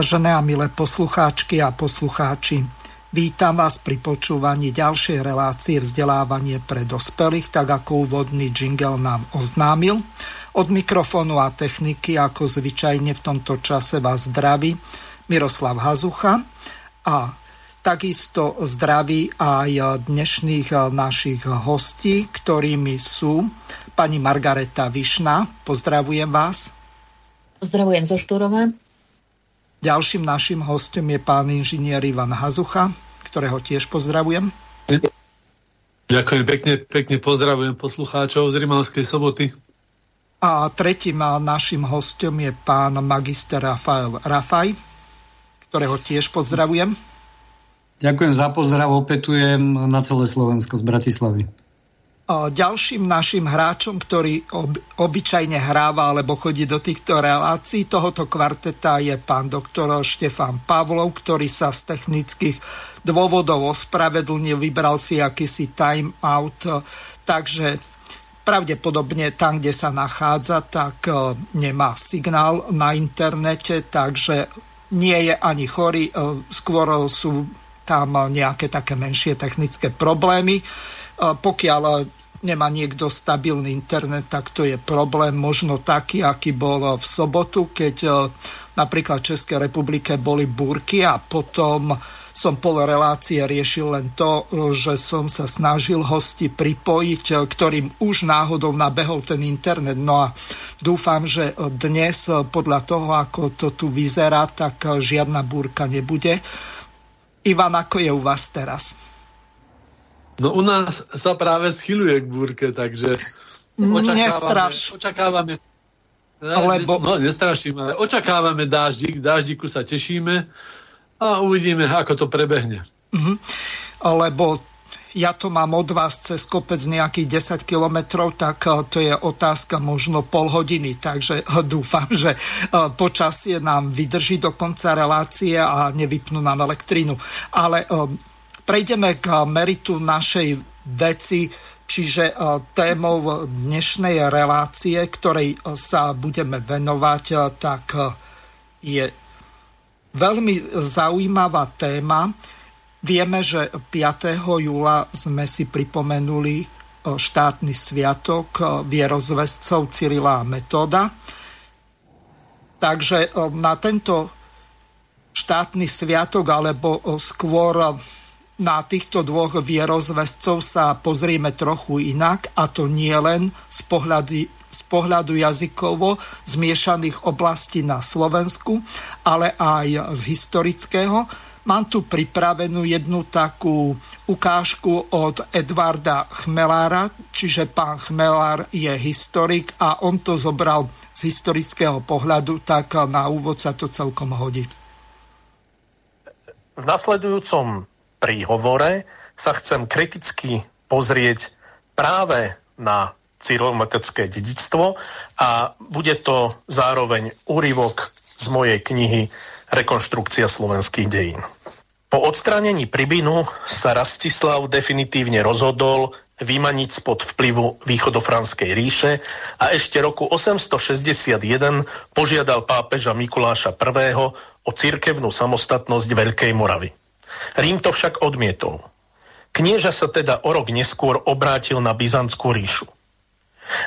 Vážené a milé poslucháčky a poslucháči, vítam vás pri počúvaní ďalšej relácie vzdelávanie pre dospelých, tak ako úvodný jingle nám oznámil. Od mikrofónu a techniky, ako zvyčajne v tomto čase vás zdraví Miroslav Hazucha a takisto zdraví aj dnešných našich hostí, ktorými sú pani Margareta Višna. Pozdravujem vás. Pozdravujem zo Štúrova. Ďalším našim hostom je pán inžinier Ivan Hazucha, ktorého tiež pozdravujem. Ďakujem pekne, pekne pozdravujem poslucháčov z Rimavskej soboty. A tretím našim hostom je pán magister Rafael Rafaj, ktorého tiež pozdravujem. Ďakujem za pozdrav, opetujem na celé Slovensko z Bratislavy. Ďalším našim hráčom, ktorý ob, obyčajne hráva alebo chodí do týchto relácií tohoto kvarteta je pán doktor Štefán Pavlov, ktorý sa z technických dôvodov ospravedlnil, vybral si akýsi time out, takže pravdepodobne tam, kde sa nachádza, tak e, nemá signál na internete, takže nie je ani chorý, e, skôr sú tam nejaké také menšie technické problémy. Pokiaľ nemá niekto stabilný internet, tak to je problém možno taký, aký bol v sobotu, keď e, napríklad v Českej republike boli búrky a potom som pol relácie riešil len to, že som sa snažil hosti pripojiť, ktorým už náhodou nabehol ten internet. No a dúfam, že dnes podľa toho, ako to tu vyzerá, tak žiadna búrka nebude. Ivan, ako je u vás teraz? No u nás sa práve schyluje k búrke, takže očakávame, Nestraš. očakávame Lebo... No, nestraším, ale očakávame dáždik, dáždiku sa tešíme a uvidíme, ako to prebehne. Uh-huh. Lebo ja to mám od vás cez kopec nejakých 10 kilometrov, tak eh, to je otázka možno pol hodiny, takže eh, dúfam, že eh, počasie nám vydrží do konca relácie a nevypnú nám elektrínu. Ale prejdeme k meritu našej veci, čiže e, témou dnešnej relácie, ktorej e, sa budeme venovať, e, tak je veľmi zaujímavá téma. Vieme, že 5. júla sme si pripomenuli štátny sviatok vierozvescov Cyrila a Metóda. Takže na tento štátny sviatok, alebo skôr na týchto dvoch vierozvescov sa pozrieme trochu inak a to nie len z pohľadu, z pohľadu jazykovo zmiešaných oblastí na Slovensku, ale aj z historického. Mám tu pripravenú jednu takú ukážku od Edvarda Chmelára, čiže pán Chmelár je historik a on to zobral z historického pohľadu, tak na úvod sa to celkom hodí. V nasledujúcom príhovore sa chcem kriticky pozrieť práve na cyrilometrické dedictvo a bude to zároveň úryvok z mojej knihy Rekonštrukcia slovenských dejín. Po odstránení Pribinu sa Rastislav definitívne rozhodol vymaniť spod vplyvu východofranskej ríše a ešte roku 861 požiadal pápeža Mikuláša I. o cirkevnú samostatnosť Veľkej Moravy. Rím to však odmietol. Knieža sa teda o rok neskôr obrátil na Byzantskú ríšu.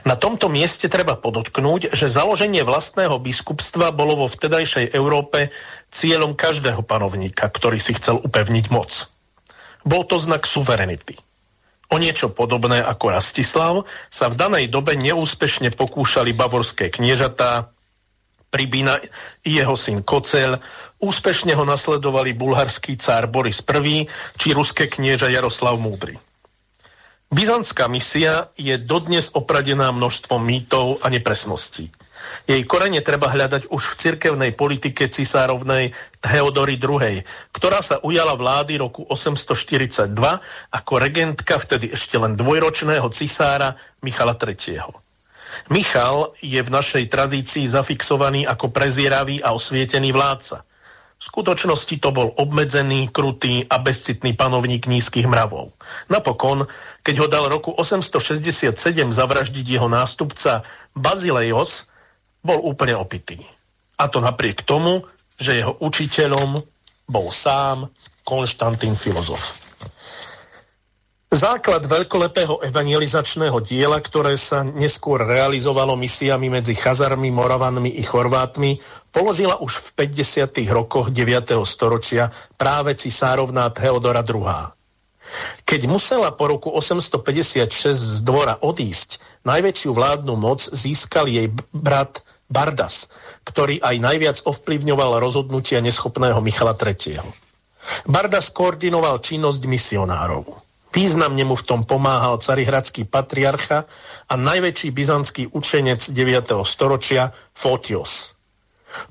Na tomto mieste treba podotknúť, že založenie vlastného biskupstva bolo vo vtedajšej Európe cieľom každého panovníka, ktorý si chcel upevniť moc. Bol to znak suverenity. O niečo podobné ako Rastislav sa v danej dobe neúspešne pokúšali bavorské kniežatá, Pribína i jeho syn Kocel, Úspešne ho nasledovali bulharský cár Boris I či ruské knieža Jaroslav Múdry. Byzantská misia je dodnes opradená množstvom mýtov a nepresností. Jej korene treba hľadať už v cirkevnej politike cisárovnej Theodory II, ktorá sa ujala vlády roku 842 ako regentka vtedy ešte len dvojročného cisára Michala III. Michal je v našej tradícii zafixovaný ako prezieravý a osvietený vládca. V skutočnosti to bol obmedzený, krutý a bezcitný panovník nízkych mravov. Napokon, keď ho dal roku 867 zavraždiť jeho nástupca Bazilejos, bol úplne opitý. A to napriek tomu, že jeho učiteľom bol sám Konštantín filozof. Základ veľkolepého evangelizačného diela, ktoré sa neskôr realizovalo misiami medzi Chazarmi, Moravanmi i Chorvátmi, položila už v 50. rokoch 9. storočia práve cisárovná Theodora II. Keď musela po roku 856 z dvora odísť, najväčšiu vládnu moc získal jej brat Bardas, ktorý aj najviac ovplyvňoval rozhodnutia neschopného Michala III. Bardas koordinoval činnosť misionárov. Významne mu v tom pomáhal carihradský patriarcha a najväčší byzantský učenec 9. storočia Fotios.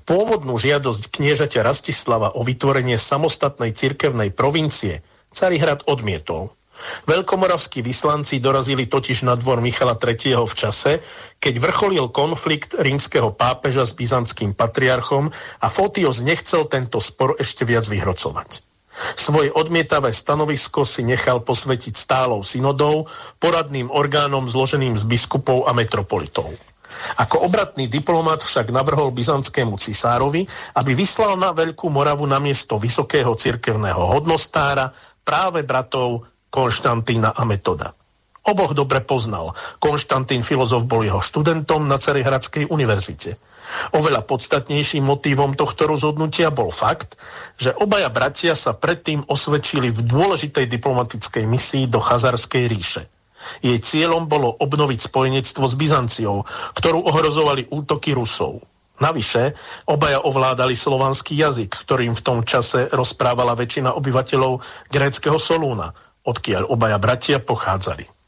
Pôvodnú žiadosť kniežaťa Rastislava o vytvorenie samostatnej cirkevnej provincie Carihrad odmietol. Veľkomoravskí vyslanci dorazili totiž na dvor Michala III. v čase, keď vrcholil konflikt rímskeho pápeža s byzantským patriarchom a Fotios nechcel tento spor ešte viac vyhrocovať. Svoje odmietavé stanovisko si nechal posvetiť stálou synodou, poradným orgánom zloženým z biskupov a metropolitov. Ako obratný diplomat však navrhol byzantskému cisárovi, aby vyslal na Veľkú Moravu namiesto vysokého cirkevného hodnostára práve bratov Konštantína a Metoda. Oboch dobre poznal. Konštantín filozof bol jeho študentom na Cerihradskej univerzite. Oveľa podstatnejším motívom tohto rozhodnutia bol fakt, že obaja bratia sa predtým osvedčili v dôležitej diplomatickej misii do Chazarskej ríše. Jej cieľom bolo obnoviť spojenectvo s Byzanciou, ktorú ohrozovali útoky Rusov. Navyše, obaja ovládali slovanský jazyk, ktorým v tom čase rozprávala väčšina obyvateľov gréckého Solúna, odkiaľ obaja bratia pochádzali.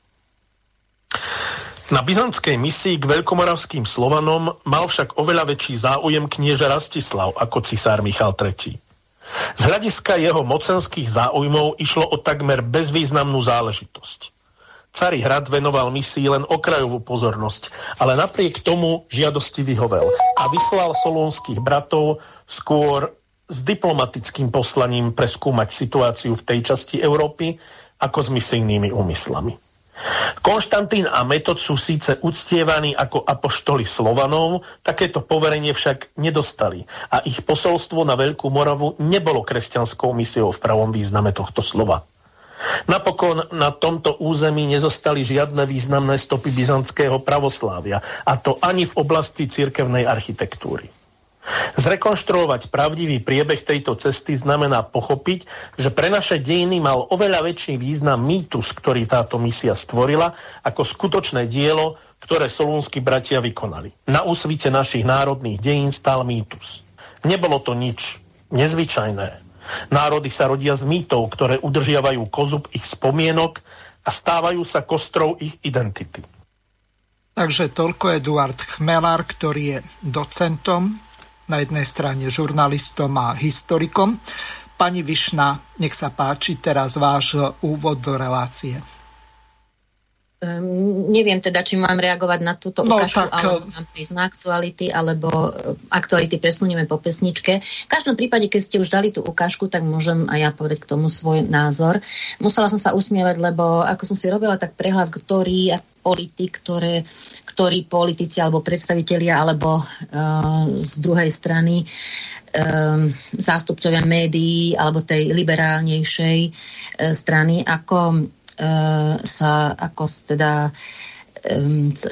Na byzantskej misii k veľkomoravským Slovanom mal však oveľa väčší záujem knieža Rastislav ako cisár Michal III. Z hľadiska jeho mocenských záujmov išlo o takmer bezvýznamnú záležitosť. Cari hrad venoval misii len okrajovú pozornosť, ale napriek tomu žiadosti vyhovel a vyslal solónskych bratov skôr s diplomatickým poslaním preskúmať situáciu v tej časti Európy ako s misijnými úmyslami. Konštantín a Metod sú síce uctievaní ako apoštoli Slovanov, takéto poverenie však nedostali a ich posolstvo na Veľkú Moravu nebolo kresťanskou misiou v pravom význame tohto slova. Napokon na tomto území nezostali žiadne významné stopy byzantského pravoslávia, a to ani v oblasti cirkevnej architektúry. Zrekonštruovať pravdivý priebeh tejto cesty znamená pochopiť, že pre naše dejiny mal oveľa väčší význam mýtus, ktorý táto misia stvorila, ako skutočné dielo, ktoré solúnsky bratia vykonali. Na úsvite našich národných dejín stál mýtus. Nebolo to nič nezvyčajné. Národy sa rodia z mýtov, ktoré udržiavajú kozub ich spomienok a stávajú sa kostrou ich identity. Takže toľko Eduard Chmelár, ktorý je docentom na jednej strane žurnalistom a historikom. Pani Višna, nech sa páči teraz váš úvod do relácie. Um, neviem teda, či mám reagovať na túto no, ukážku, tak... alebo mám prísť na aktuality, alebo e, aktuality presunieme po pesničke. V každom prípade, keď ste už dali tú ukážku, tak môžem aj ja povedať k tomu svoj názor. Musela som sa usmievať, lebo ako som si robila tak prehľad, ktorý politik, ktoré ktorí politici alebo predstavitelia alebo uh, z druhej strany um, zástupcovia médií alebo tej liberálnejšej uh, strany, ako uh, sa ako teda um,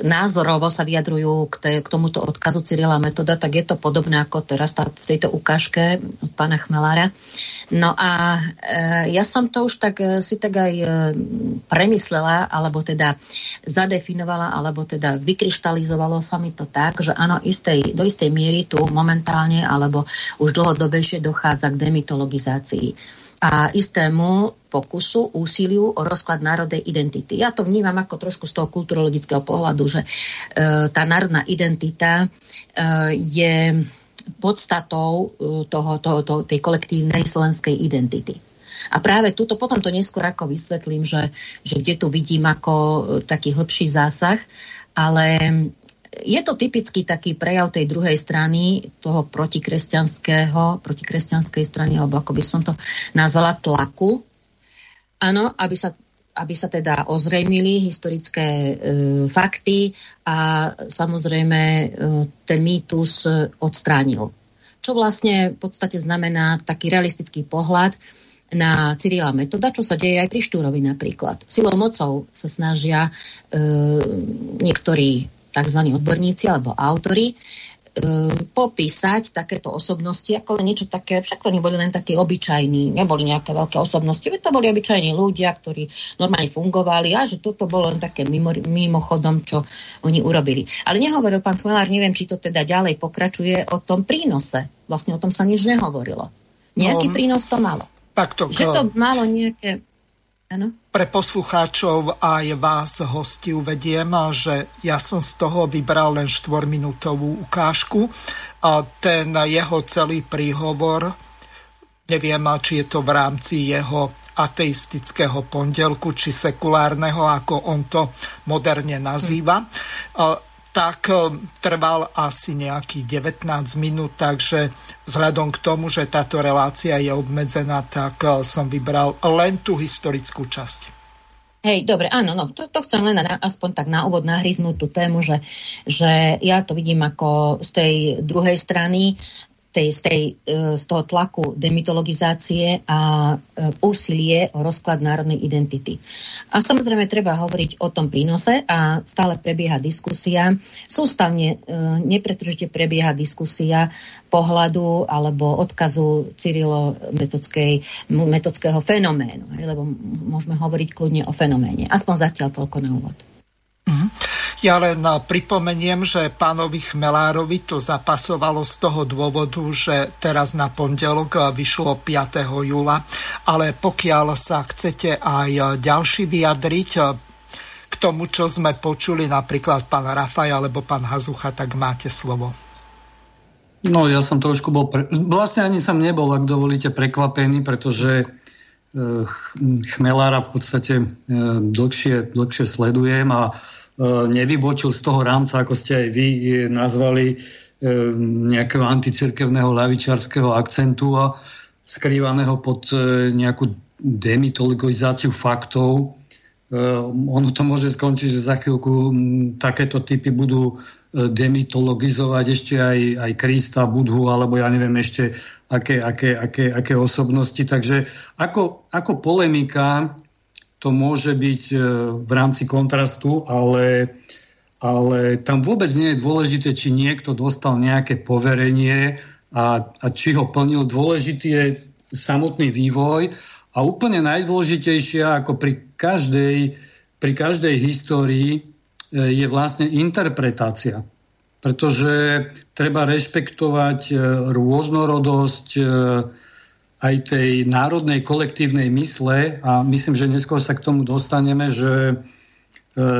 názorovo sa vyjadrujú k, te, k tomuto odkazu Cyrila Metoda, tak je to podobné ako teraz tá, v tejto ukážke od pána Chmelára. No a e, ja som to už tak e, si tak aj e, premyslela, alebo teda zadefinovala, alebo teda vykryštalizovalo sa mi to tak, že áno, istej, do istej miery tu momentálne alebo už dlhodobejšie dochádza k demitologizácii a istému pokusu, úsiliu o rozklad národnej identity. Ja to vnímam ako trošku z toho kulturologického pohľadu, že e, tá národná identita e, je podstatou e, toho, toho, toho, tej kolektívnej slovenskej identity. A práve túto, potom to neskôr ako vysvetlím, že, že kde tu vidím ako e, taký hĺbší zásah, ale je to typický taký prejav tej druhej strany, toho protikresťanského, protikresťanskej strany, alebo ako by som to nazvala, tlaku. Áno, aby sa, aby sa teda ozrejmili historické e, fakty a samozrejme e, ten mýtus odstránil. Čo vlastne v podstate znamená taký realistický pohľad na Cyrila Metoda, čo sa deje aj pri Štúrovi napríklad. Silou mocou sa snažia e, niektorí tzv. odborníci alebo autory, e, popísať takéto osobnosti ako niečo také, však oni boli len takí obyčajní, neboli nejaké veľké osobnosti, to boli obyčajní ľudia, ktorí normálne fungovali a že toto bolo len také mimo, mimochodom, čo oni urobili. Ale nehovoril pán Chmelár, neviem, či to teda ďalej pokračuje o tom prínose. Vlastne o tom sa nič nehovorilo. Nejaký no, prínos to malo. Tak to, že to malo nejaké Ano. Pre poslucháčov aj vás hosti uvediem, že ja som z toho vybral len štvorminútovú ukážku. A ten jeho celý príhovor, neviem, či je to v rámci jeho ateistického pondelku, či sekulárneho, ako on to moderne nazýva tak eh, trval asi nejakých 19 minút, takže vzhľadom k tomu, že táto relácia je obmedzená, tak eh, som vybral len tú historickú časť. Hej, dobre, áno, no, to, to chcem len na, aspoň tak na úvod nahryznúť tú tému, že, že ja to vidím ako z tej druhej strany, tej, z, tej, e, z toho tlaku demitologizácie a e, úsilie o rozklad národnej identity. A samozrejme treba hovoriť o tom prínose a stále prebieha diskusia. Sústavne e, nepretržite prebieha diskusia pohľadu alebo odkazu Cyrilo metodského fenoménu, lebo môžeme hovoriť kľudne o fenoméne. Aspoň zatiaľ toľko na úvod. Mm-hmm. Ja len pripomeniem, že pánovi Chmelárovi to zapasovalo z toho dôvodu, že teraz na pondelok vyšlo 5. júla, ale pokiaľ sa chcete aj ďalší vyjadriť k tomu, čo sme počuli, napríklad pán Rafaj alebo pán Hazucha, tak máte slovo. No, ja som trošku bol... Pre... Vlastne ani som nebol, ak dovolíte, prekvapený, pretože eh, Chmelára v podstate eh, dlhšie, dlhšie sledujem a E, nevybočil z toho rámca, ako ste aj vy e, nazvali, e, nejakého anticirkevného ľavičarského akcentu a skrývaného pod nejakú demitologizáciu faktov. Ono to môže skončiť, že za chvíľku takéto typy budú demitologizovať ešte aj, aj Krista, Budhu, alebo ja neviem ešte aké, aké, aké, aké osobnosti. Takže ako, ako polemika to môže byť e, v rámci kontrastu, ale, ale tam vôbec nie je dôležité, či niekto dostal nejaké poverenie a, a či ho plnil. Dôležitý je samotný vývoj a úplne najdôležitejšia, ako pri každej, pri každej histórii, e, je vlastne interpretácia. Pretože treba rešpektovať e, rôznorodosť aj tej národnej kolektívnej mysle a myslím, že neskôr sa k tomu dostaneme, že e,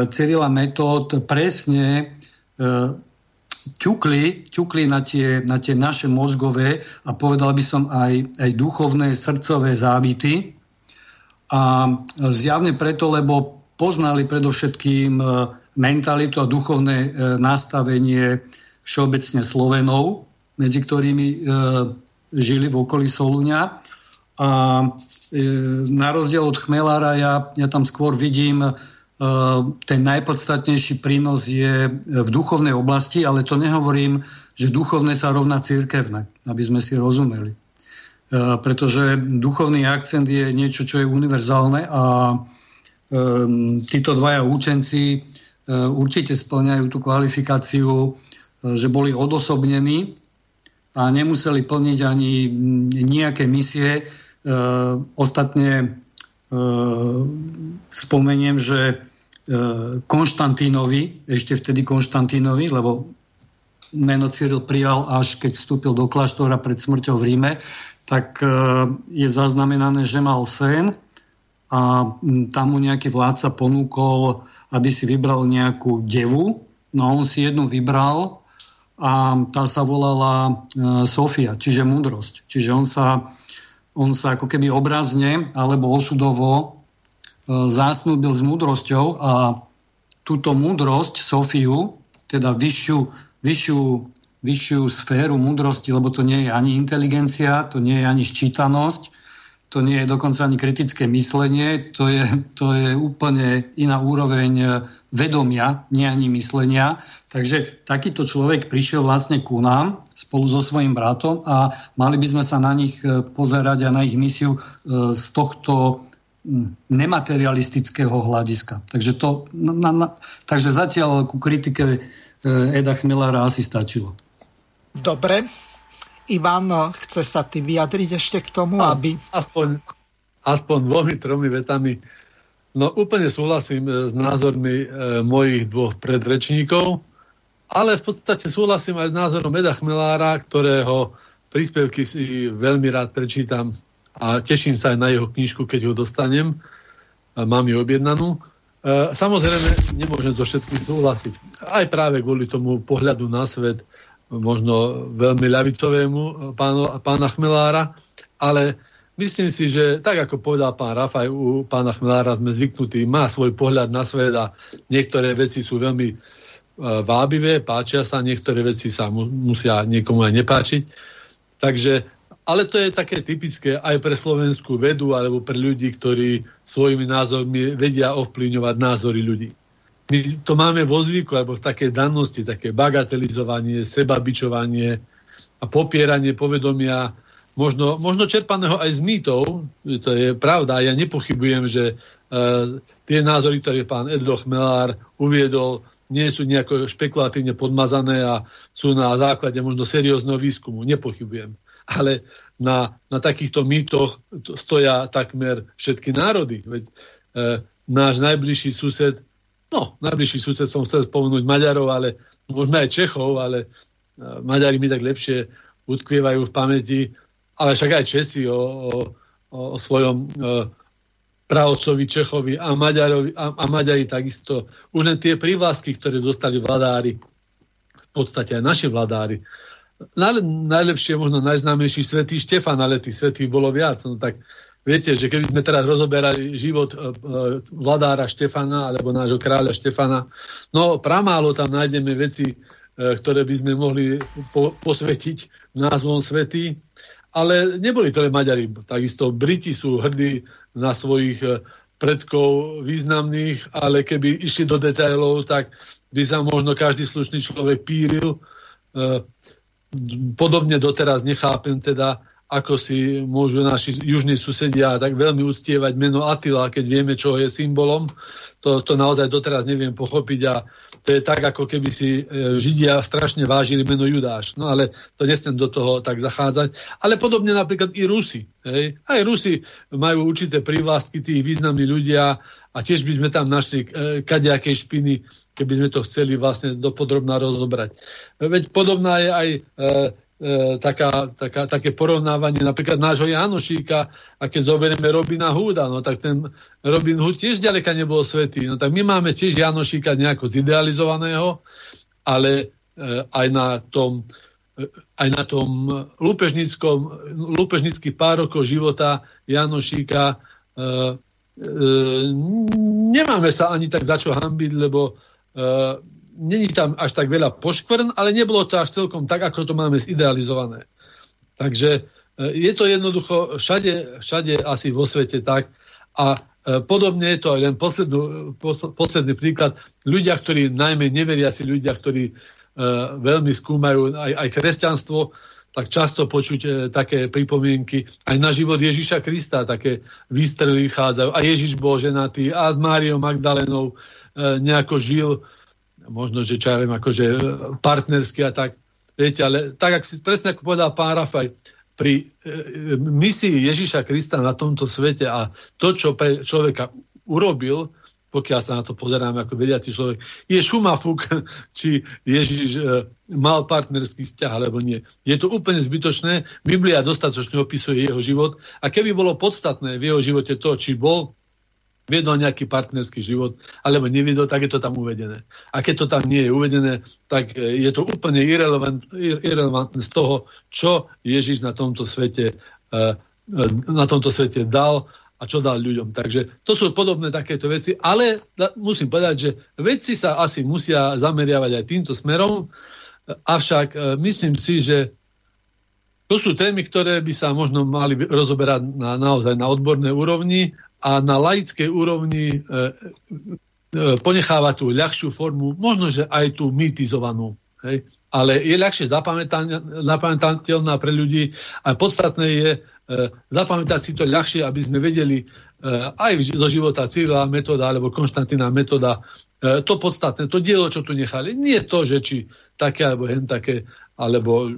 Cyrila metód presne e, ťukli, ťukli na, tie, na tie naše mozgové a povedal by som aj, aj duchovné srdcové závity. A zjavne preto, lebo poznali predovšetkým e, mentalitu a duchovné nastavenie všeobecne Slovenov, medzi ktorými žili v okolí Soluňa. A e, na rozdiel od Chmelára ja, ja tam skôr vidím e, ten najpodstatnejší prínos je v duchovnej oblasti, ale to nehovorím, že duchovné sa rovná církevné, aby sme si rozumeli. E, pretože duchovný akcent je niečo, čo je univerzálne a títo dvaja účenci určite splňajú tú kvalifikáciu, že boli odosobnení a nemuseli plniť ani nejaké misie. E, ostatne e, spomeniem, že e, Konštantínovi, ešte vtedy Konštantínovi, lebo meno Cyril prijal až keď vstúpil do kláštora pred smrťou v Ríme, tak je zaznamenané, že mal sen a tam mu nejaký vládca ponúkol, aby si vybral nejakú devu. No on si jednu vybral a tá sa volala Sofia, čiže múdrosť. Čiže on sa, on sa ako keby obrazne alebo osudovo zásnúbil s múdrosťou a túto múdrosť, Sofiu, teda vyššiu, vyššiu, vyššiu sféru múdrosti, lebo to nie je ani inteligencia, to nie je ani ščítanosť, to nie je dokonca ani kritické myslenie, to je, to je úplne iná úroveň vedomia, nie ani myslenia. Takže takýto človek prišiel vlastne ku nám spolu so svojím bratom a mali by sme sa na nich pozerať a na ich misiu e, z tohto nematerialistického hľadiska. Takže, to, na, na, takže zatiaľ ku kritike e, Eda Chmelára asi stačilo. Dobre. Ivan, chce sa ty vyjadriť ešte k tomu, A, aby... Aspoň, aspoň dvomi, tromi vetami. No úplne súhlasím e, s názormi e, mojich dvoch predrečníkov, ale v podstate súhlasím aj s názorom Eda Chmelára, ktorého príspevky si veľmi rád prečítam a teším sa aj na jeho knižku, keď ho dostanem. Mám ju objednanú. E, samozrejme, nemôžem so všetkým súhlasiť. Aj práve kvôli tomu pohľadu na svet, možno veľmi ľavicovému páno, pána Chmelára, ale myslím si, že tak ako povedal pán Rafaj, u pána Chmelára sme zvyknutí, má svoj pohľad na svet a niektoré veci sú veľmi e, vábivé, páčia sa, niektoré veci sa mu, musia niekomu aj nepáčiť. Takže ale to je také typické aj pre slovenskú vedu alebo pre ľudí, ktorí svojimi názormi vedia ovplyvňovať názory ľudí. My to máme vo zvyku, alebo v takej dannosti, také bagatelizovanie, sebabičovanie a popieranie povedomia, možno, možno čerpaného aj z mýtov, to je pravda, ja nepochybujem, že uh, tie názory, ktoré pán Edlo Chmelár uviedol, nie sú nejako špekulatívne podmazané a sú na základe možno seriózneho výskumu. Nepochybujem ale na, na takýchto mýtoch stoja takmer všetky národy. Veď e, náš najbližší sused, no, najbližší sused som chcel spomenúť Maďarov, ale môžeme aj Čechov, ale e, Maďari mi tak lepšie utkvievajú v pamäti, ale však aj Česi o, o, o svojom e, pravcovi Čechovi a, Maďarovi, a, a Maďari takisto. Už len tie prívlasky, ktoré dostali vladári, v podstate aj naši vladári, najlepšie, možno najznámejší svetý Štefan, ale tých svetých bolo viac. No tak viete, že keby sme teraz rozoberali život e, e, vladára Štefana alebo nášho kráľa Štefana, no pramálo tam nájdeme veci, e, ktoré by sme mohli po, posvetiť názvom svetý. Ale neboli to len Maďari. Takisto Briti sú hrdí na svojich predkov významných, ale keby išli do detailov, tak by sa možno každý slušný človek píril podobne doteraz nechápem teda, ako si môžu naši južní susedia tak veľmi uctievať meno Attila, keď vieme, čo je symbolom. To, to naozaj doteraz neviem pochopiť a to je tak, ako keby si e, Židia strašne vážili meno Judáš. No ale to nechcem do toho tak zachádzať. Ale podobne napríklad i Rusi. Hej? Aj Rusi majú určité privlastky, tí významní ľudia a tiež by sme tam našli e, kadejakej špiny keby sme to chceli vlastne dopodrobná rozobrať. Veď podobná je aj e, e, taká, taká, také porovnávanie napríklad nášho Janošíka a keď zoberieme Robina Húda, no tak ten Robin Hood tiež ďaleka nebol svetý. No tak my máme tiež Janošíka nejako zidealizovaného, ale e, aj na tom e, aj na tom lúpežnickom, lúpežnických pár rokov života Janošíka e, e, nemáme sa ani tak za čo hambiť, lebo Uh, není tam až tak veľa poškvrn, ale nebolo to až celkom tak, ako to máme zidealizované. Takže uh, je to jednoducho všade, všade asi vo svete tak a uh, podobne je to aj len poslednú, posledný príklad. Ľudia, ktorí najmä neveriaci ľudia, ktorí veľmi skúmajú aj, aj kresťanstvo, tak často počuť e, také pripomienky aj na život Ježiša Krista, také výstrely vychádzajú. A Ježiš bol ženatý, a Máriou Magdalenou E, nejako žil, možno, že čo ja viem, akože e, partnersky a tak. Viete, ale tak, ak si presne ako povedal pán Rafaj, pri e, misii Ježiša Krista na tomto svete a to, čo pre človeka urobil, pokiaľ sa na to pozeráme ako vediaci človek, je šumafuk, či Ježiš e, mal partnerský vzťah, alebo nie. Je to úplne zbytočné. Biblia dostatočne opisuje jeho život a keby bolo podstatné v jeho živote to, či bol viedol nejaký partnerský život, alebo neviedol, tak je to tam uvedené. A keď to tam nie je uvedené, tak e, je to úplne irrelevant, irrelevantné z toho, čo Ježiš na tomto svete, e, na tomto svete dal a čo dal ľuďom. Takže to sú podobné takéto veci, ale musím povedať, že vedci sa asi musia zameriavať aj týmto smerom, avšak e, myslím si, že to sú témy, ktoré by sa možno mali rozoberať na, naozaj na odbornej úrovni a na laickej úrovni e, e, ponecháva tú ľahšiu formu, možno, že aj tú mytizovanú. Hej? Ale je ľahšie zapamätateľná pre ľudí a podstatné je, E, zapamätať si to ľahšie, aby sme vedeli e, aj zo života Cyrila metóda alebo Konštantína metóda e, to podstatné, to dielo, čo tu nechali. Nie to, že či také alebo hen také, alebo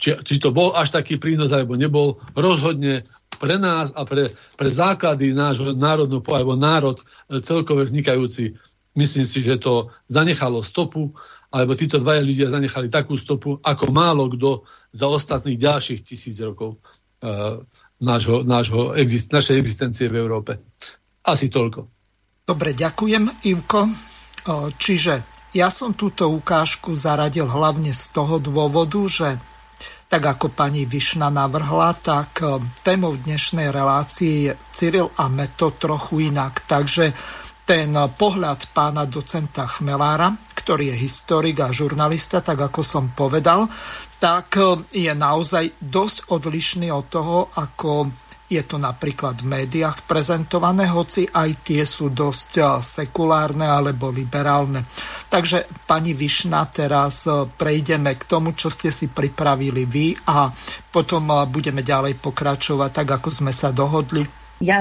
či, či to bol až taký prínos, alebo nebol, rozhodne pre nás a pre, pre základy nášho národného alebo národ celkové vznikajúci, myslím si, že to zanechalo stopu, alebo títo dvaja ľudia zanechali takú stopu, ako málo kto za ostatných ďalších tisíc rokov. E, nášho, nášho exist, našej existencie v Európe. Asi toľko. Dobre, ďakujem, Ivko. E, čiže ja som túto ukážku zaradil hlavne z toho dôvodu, že tak ako pani Višna navrhla, tak e, témou dnešnej relácie je Cyril a Meto trochu inak. Takže ten pohľad pána docenta Chmelára, ktorý je historik a žurnalista, tak ako som povedal, tak e, je naozaj dosť odlišný od toho, ako je to napríklad v médiách prezentované, hoci aj tie sú dosť e, sekulárne alebo liberálne. Takže pani Višna, teraz e, prejdeme k tomu, čo ste si pripravili vy a potom budeme ďalej pokračovať tak, ako sme sa dohodli. Ja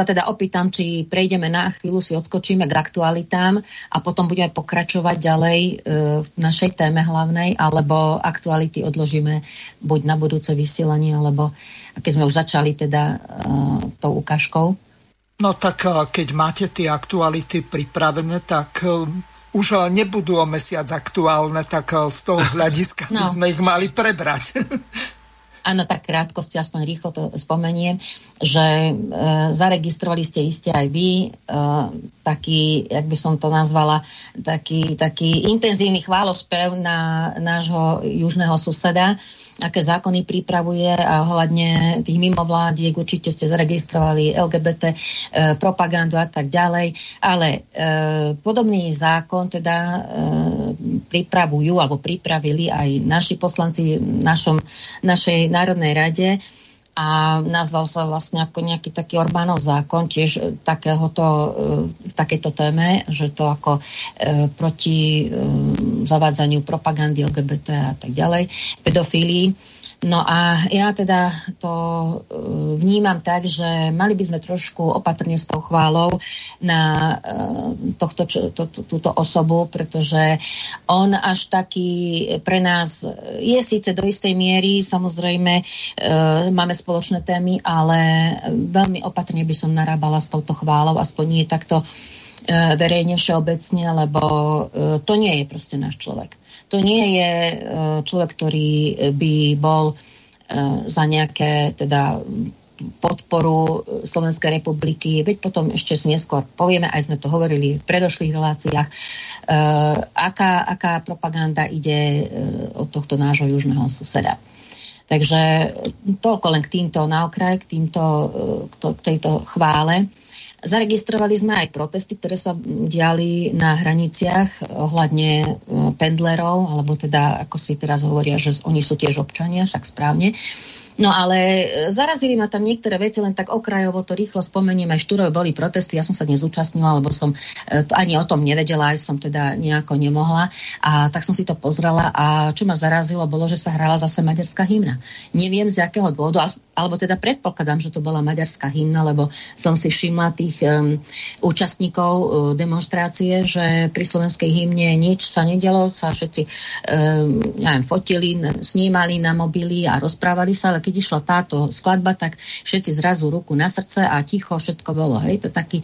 sa teda opýtam, či prejdeme na chvíľu, si odskočíme k aktualitám a potom budeme pokračovať ďalej e, v našej téme hlavnej, alebo aktuality odložíme buď na budúce vysielanie, alebo keď sme už začali teda e, tou ukážkou. No tak e, keď máte tie aktuality pripravené, tak už nebudú o mesiac aktuálne, tak z toho hľadiska no. sme ich mali prebrať. Áno, tak krátkosti, aspoň rýchlo to spomeniem, že e, zaregistrovali ste iste aj vy e, taký, jak by som to nazvala, taký, taký intenzívny chválospev na nášho južného suseda, aké zákony pripravuje a ohľadne tých mimovládiek určite ste zaregistrovali LGBT e, propagandu a tak ďalej, ale e, podobný zákon teda e, pripravujú alebo pripravili aj naši poslanci v našom, našej Národnej rade a nazval sa vlastne ako nejaký taký Orbánov zákon, tiež e, takéhoto, e, v takejto téme, že to ako e, proti zavádzaniu propagandy LGBT a tak ďalej, pedofílii No a ja teda to e, vnímam tak, že mali by sme trošku opatrne s tou chválou na e, tohto, to, to, túto osobu, pretože on až taký pre nás je síce do istej miery, samozrejme e, máme spoločné témy, ale veľmi opatrne by som narábala s touto chválou, aspoň nie takto verejne všeobecne, lebo to nie je proste náš človek. To nie je e, človek, ktorý by bol e, za nejaké teda podporu Slovenskej republiky, veď potom ešte neskôr povieme, aj sme to hovorili v predošlých reláciách, e, aká, aká propaganda ide e, od tohto nášho južného suseda. Takže toľko len k týmto na okraj, k, týmto, e, k tejto chvále. Zaregistrovali sme aj protesty, ktoré sa diali na hraniciach ohľadne e, pendlerov, alebo teda, ako si teraz hovoria, že oni sú tiež občania, však správne. No ale e, zarazili ma tam niektoré veci, len tak okrajovo to rýchlo spomeniem. Aj Štúrove boli protesty, ja som sa nezúčastnila, lebo som e, ani o tom nevedela, aj som teda nejako nemohla. A tak som si to pozrela a čo ma zarazilo, bolo, že sa hrala zase maďarská hymna. Neviem z akého dôvodu, alebo teda predpokladám, že to bola maďarská hymna, lebo som si všimla tých um, účastníkov uh, demonstrácie, že pri slovenskej hymne nič sa nedelo, sa všetci um, neviem, fotili, snímali na mobily a rozprávali sa, ale keď išla táto skladba, tak všetci zrazu ruku na srdce a ticho všetko bolo. Hej, to taký,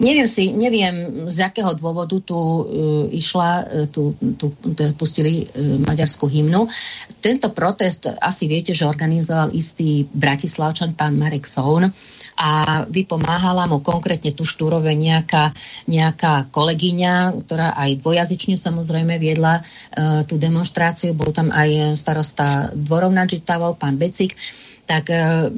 neviem si, neviem z jakého dôvodu tu uh, išla, uh, tu, tu, tu pustili uh, maďarskú hymnu. Tento protest asi viete, že organizoval istý bratislavčan, pán Marek Soun a vypomáhala mu konkrétne tu štúrove nejaká, nejaká kolegyňa, ktorá aj dvojazyčne samozrejme viedla uh, tú demonstráciu. Bol tam aj starosta dvorov nad Žitavou, pán Becik tak e,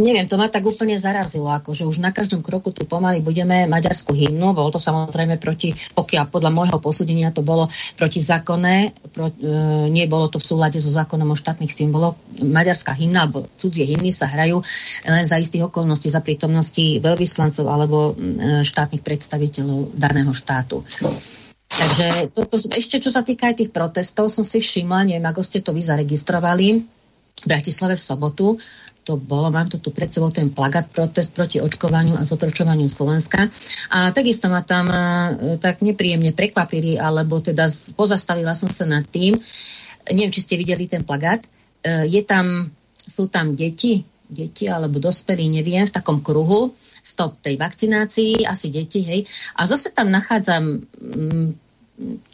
neviem, to ma tak úplne zarazilo, ako že už na každom kroku tu pomaly budeme maďarskú hymnu, bolo to samozrejme proti, pokiaľ podľa môjho posúdenia to bolo protizákonné, pro, e, nie bolo to v súlade so zákonom o štátnych symboloch. Maďarská hymna alebo cudzie hymny sa hrajú len za istých okolností, za prítomnosti veľvyslancov alebo e, štátnych predstaviteľov daného štátu. Takže to, to, ešte čo sa týka aj tých protestov, som si všimla, neviem, ako ste to vy zaregistrovali, Bratislave v sobotu. To bolo, mám to tu pred sebou, ten plagát protest proti očkovaniu a zotročovaniu Slovenska. A takisto ma tam e, tak nepríjemne prekvapili, alebo teda pozastavila som sa nad tým. Neviem, či ste videli ten plagát. E, je tam, sú tam deti, deti alebo dospelí, neviem, v takom kruhu, stop tej vakcinácii, asi deti, hej. A zase tam nachádzam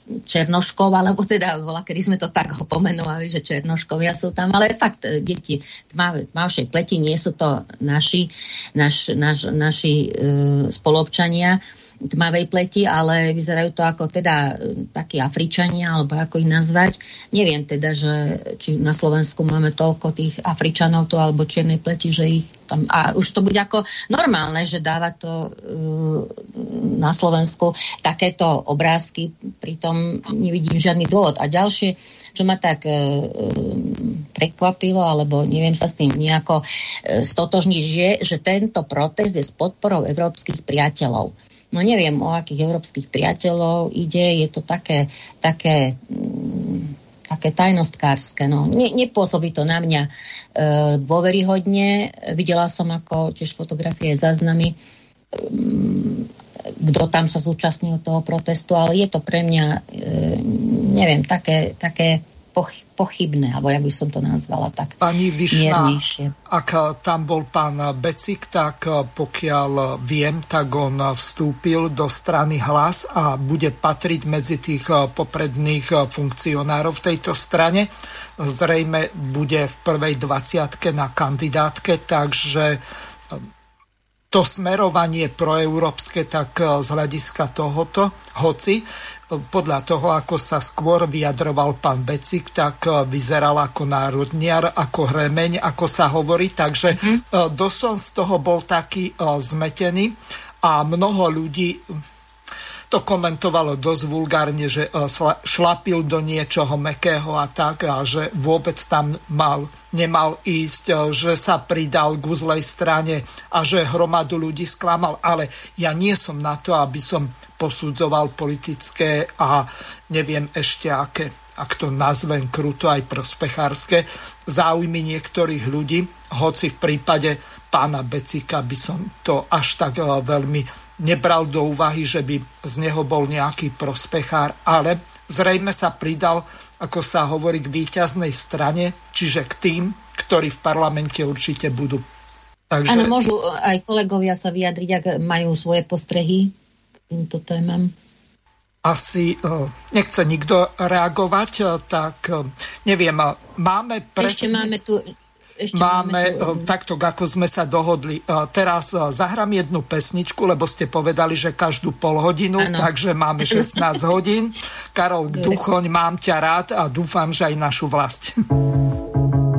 Černoškov, alebo teda bola, kedy sme to tak ho pomenovali, že Černoškovia sú tam, ale fakt e, deti tmavé, tmavšej pleti, nie sú to naši, naš, naš, naši e, spolobčania tmavej pleti, ale vyzerajú to ako teda e, takí Afričania, alebo ako ich nazvať. Neviem teda, že či na Slovensku máme toľko tých Afričanov tu, alebo čiernej pleti, že ich tam... A už to bude ako normálne, že dáva to uh, na Slovensku takéto obrázky, pritom nevidím žiadny dôvod. A ďalšie, čo ma tak uh, prekvapilo, alebo neviem sa s tým nejako uh, stotožniť, je, že tento protest je s podporou európskych priateľov no neviem, o akých európskych priateľov ide, je to také, také, mm, také tajnostkárske. No. Ne, nepôsobí to na mňa e, dôveryhodne. Videla som ako tiež fotografie záznamy, e, kto tam sa zúčastnil toho protestu, ale je to pre mňa, e, neviem, také, také pochybné, alebo jak by som to nazvala, tak Pani Vyšná, ak tam bol pán Becik, tak pokiaľ viem, tak on vstúpil do strany hlas a bude patriť medzi tých popredných funkcionárov v tejto strane. Zrejme bude v prvej dvaciatke na kandidátke, takže to smerovanie proeurópske, tak z hľadiska tohoto, hoci podľa toho, ako sa skôr vyjadroval pán Becik, tak e, vyzeral ako národniar, ako hremeň, ako sa hovorí. Takže mm-hmm. dosť som z toho bol taký e, zmetený a mnoho ľudí to komentovalo dosť vulgárne, že e, šlapil do niečoho mekého a tak a že vôbec tam mal, nemal ísť, e, že sa pridal k uzlej strane a že hromadu ľudí sklamal. Ale ja nie som na to, aby som posudzoval politické a neviem ešte aké ak to nazvem kruto, aj prospechárske záujmy niektorých ľudí, hoci v prípade pána Becika by som to až tak e, veľmi nebral do úvahy, že by z neho bol nejaký prospechár, ale zrejme sa pridal, ako sa hovorí, k víťaznej strane, čiže k tým, ktorí v parlamente určite budú. Takže... Áno, môžu aj kolegovia sa vyjadriť, ak majú svoje postrehy týmto témam. Asi uh, nechce nikto reagovať, uh, tak uh, neviem, máme presne... Ešte máme tu ešte máme, máme tu... Eh, takto, ako sme sa dohodli. Eh, teraz eh, zahrám jednu pesničku, lebo ste povedali, že každú pol hodinu, ano. takže máme 16 hodín. Karol Duchoň, mám ťa rád a dúfam, že aj našu vlast.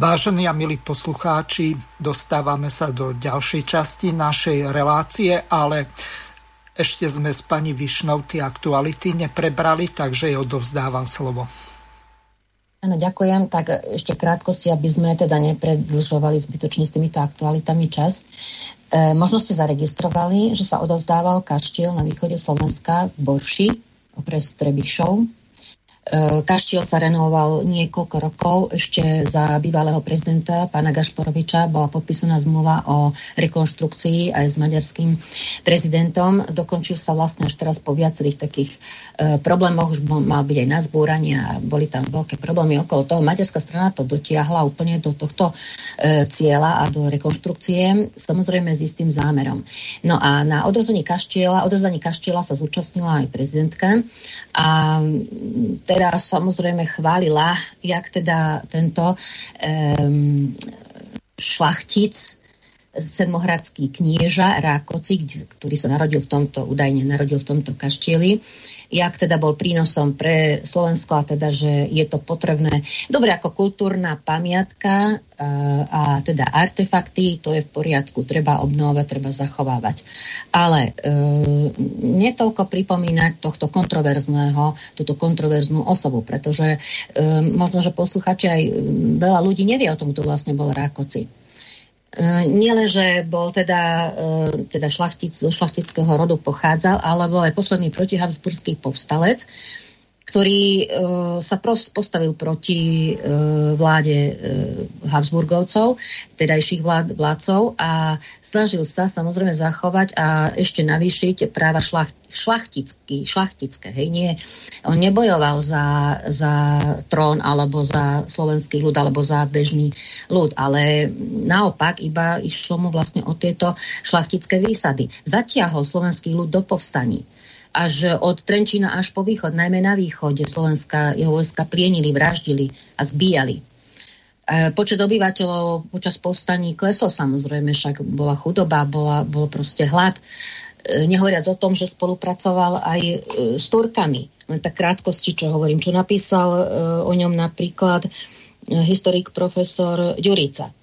Vážení a milí poslucháči, dostávame sa do ďalšej časti našej relácie, ale ešte sme s pani Višnou tie aktuality neprebrali, takže jej odovzdávam slovo. Áno, ďakujem. Tak ešte krátkosti, aby sme teda nepredlžovali zbytočne s týmito aktualitami čas. E, možno ste zaregistrovali, že sa odovzdával kaštiel na východe Slovenska v Borši, okres Trebišov. E, Kaštiel sa renovoval niekoľko rokov. Ešte za bývalého prezidenta pána Gašporoviča bola podpísaná zmluva o rekonštrukcii aj s maďarským prezidentom. Dokončil sa vlastne až teraz po viacerých takých e, problémoch. Už mal byť aj na zbúranie a boli tam veľké problémy okolo toho. Maďarská strana to dotiahla úplne do tohto e, cieľa a do rekonštrukcie, samozrejme s istým zámerom. No a na odozvaní kaštiela, odozvaní kaštiela sa zúčastnila aj prezidentka a teraz samozrejme chválila, jak teda tento um, šlachtic, sedmohradský knieža Rákoci, ktorý sa narodil v tomto, údajne narodil v tomto kaštieli, jak teda bol prínosom pre Slovensko a teda, že je to potrebné. Dobre, ako kultúrna pamiatka a, a teda artefakty, to je v poriadku, treba obnovať, treba zachovávať. Ale e, netoľko pripomínať tohto kontroverzného, túto kontroverznú osobu, pretože e, možno, že posluchači aj veľa ľudí nevie o tom, kto vlastne bol Rákoci. E, nielen, že bol teda, e, teda šlachtic, zo šlachtického rodu pochádzal, ale bol aj posledný protihabsburský povstalec, ktorý e, sa postavil proti vláde Habsburgovcov, tedajších vlád, vládcov a snažil sa samozrejme zachovať a ešte navýšiť práva šlacht, šlachtický, šlachtické. Hej, nie, on nebojoval za, za trón alebo za slovenský ľud alebo za bežný ľud, ale naopak iba išlo mu vlastne o tieto šlachtické výsady. Zatiahol slovenský ľud do povstaní až od Trenčína až po východ, najmä na východe Slovenska, jeho vojska plienili, vraždili a zbíjali. E, počet obyvateľov počas povstaní klesol samozrejme, však bola chudoba, bola, bol proste hlad. E, nehovoriac o tom, že spolupracoval aj e, s Turkami. Len tak krátkosti, čo hovorím, čo napísal o ňom napríklad historik profesor Ďurica.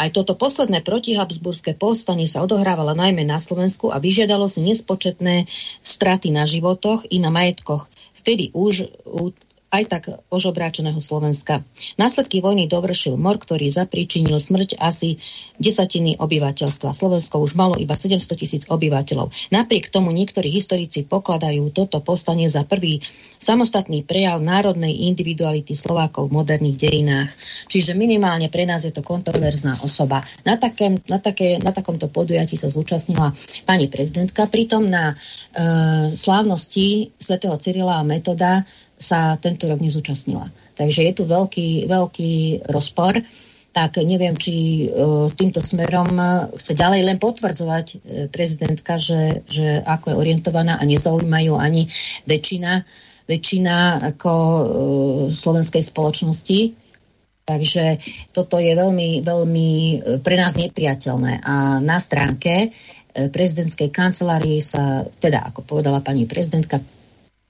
Aj toto posledné protihabsburské povstanie sa odohrávalo najmä na Slovensku a vyžiadalo si nespočetné straty na životoch i na majetkoch. Vtedy už aj tak ožobráčeného Slovenska. Následky vojny dovršil mor, ktorý zapríčinil smrť asi desatiny obyvateľstva. Slovensko už malo iba 700 tisíc obyvateľov. Napriek tomu niektorí historici pokladajú toto povstanie za prvý samostatný prejav národnej individuality Slovákov v moderných dejinách. Čiže minimálne pre nás je to kontroverzná osoba. Na, takém, na, také, na takomto podujatí sa zúčastnila pani prezidentka, pritom na e, slávnosti svätého Cyrila a Metoda sa tento rok nezúčastnila. Takže je tu veľký, veľký rozpor. Tak neviem, či uh, týmto smerom chce ďalej len potvrdzovať uh, prezidentka, že, že ako je orientovaná a nezaujímajú ani väčšina, väčšina ako uh, slovenskej spoločnosti. Takže toto je veľmi, veľmi pre nás nepriateľné. A na stránke prezidentskej kancelárie sa, teda ako povedala pani prezidentka,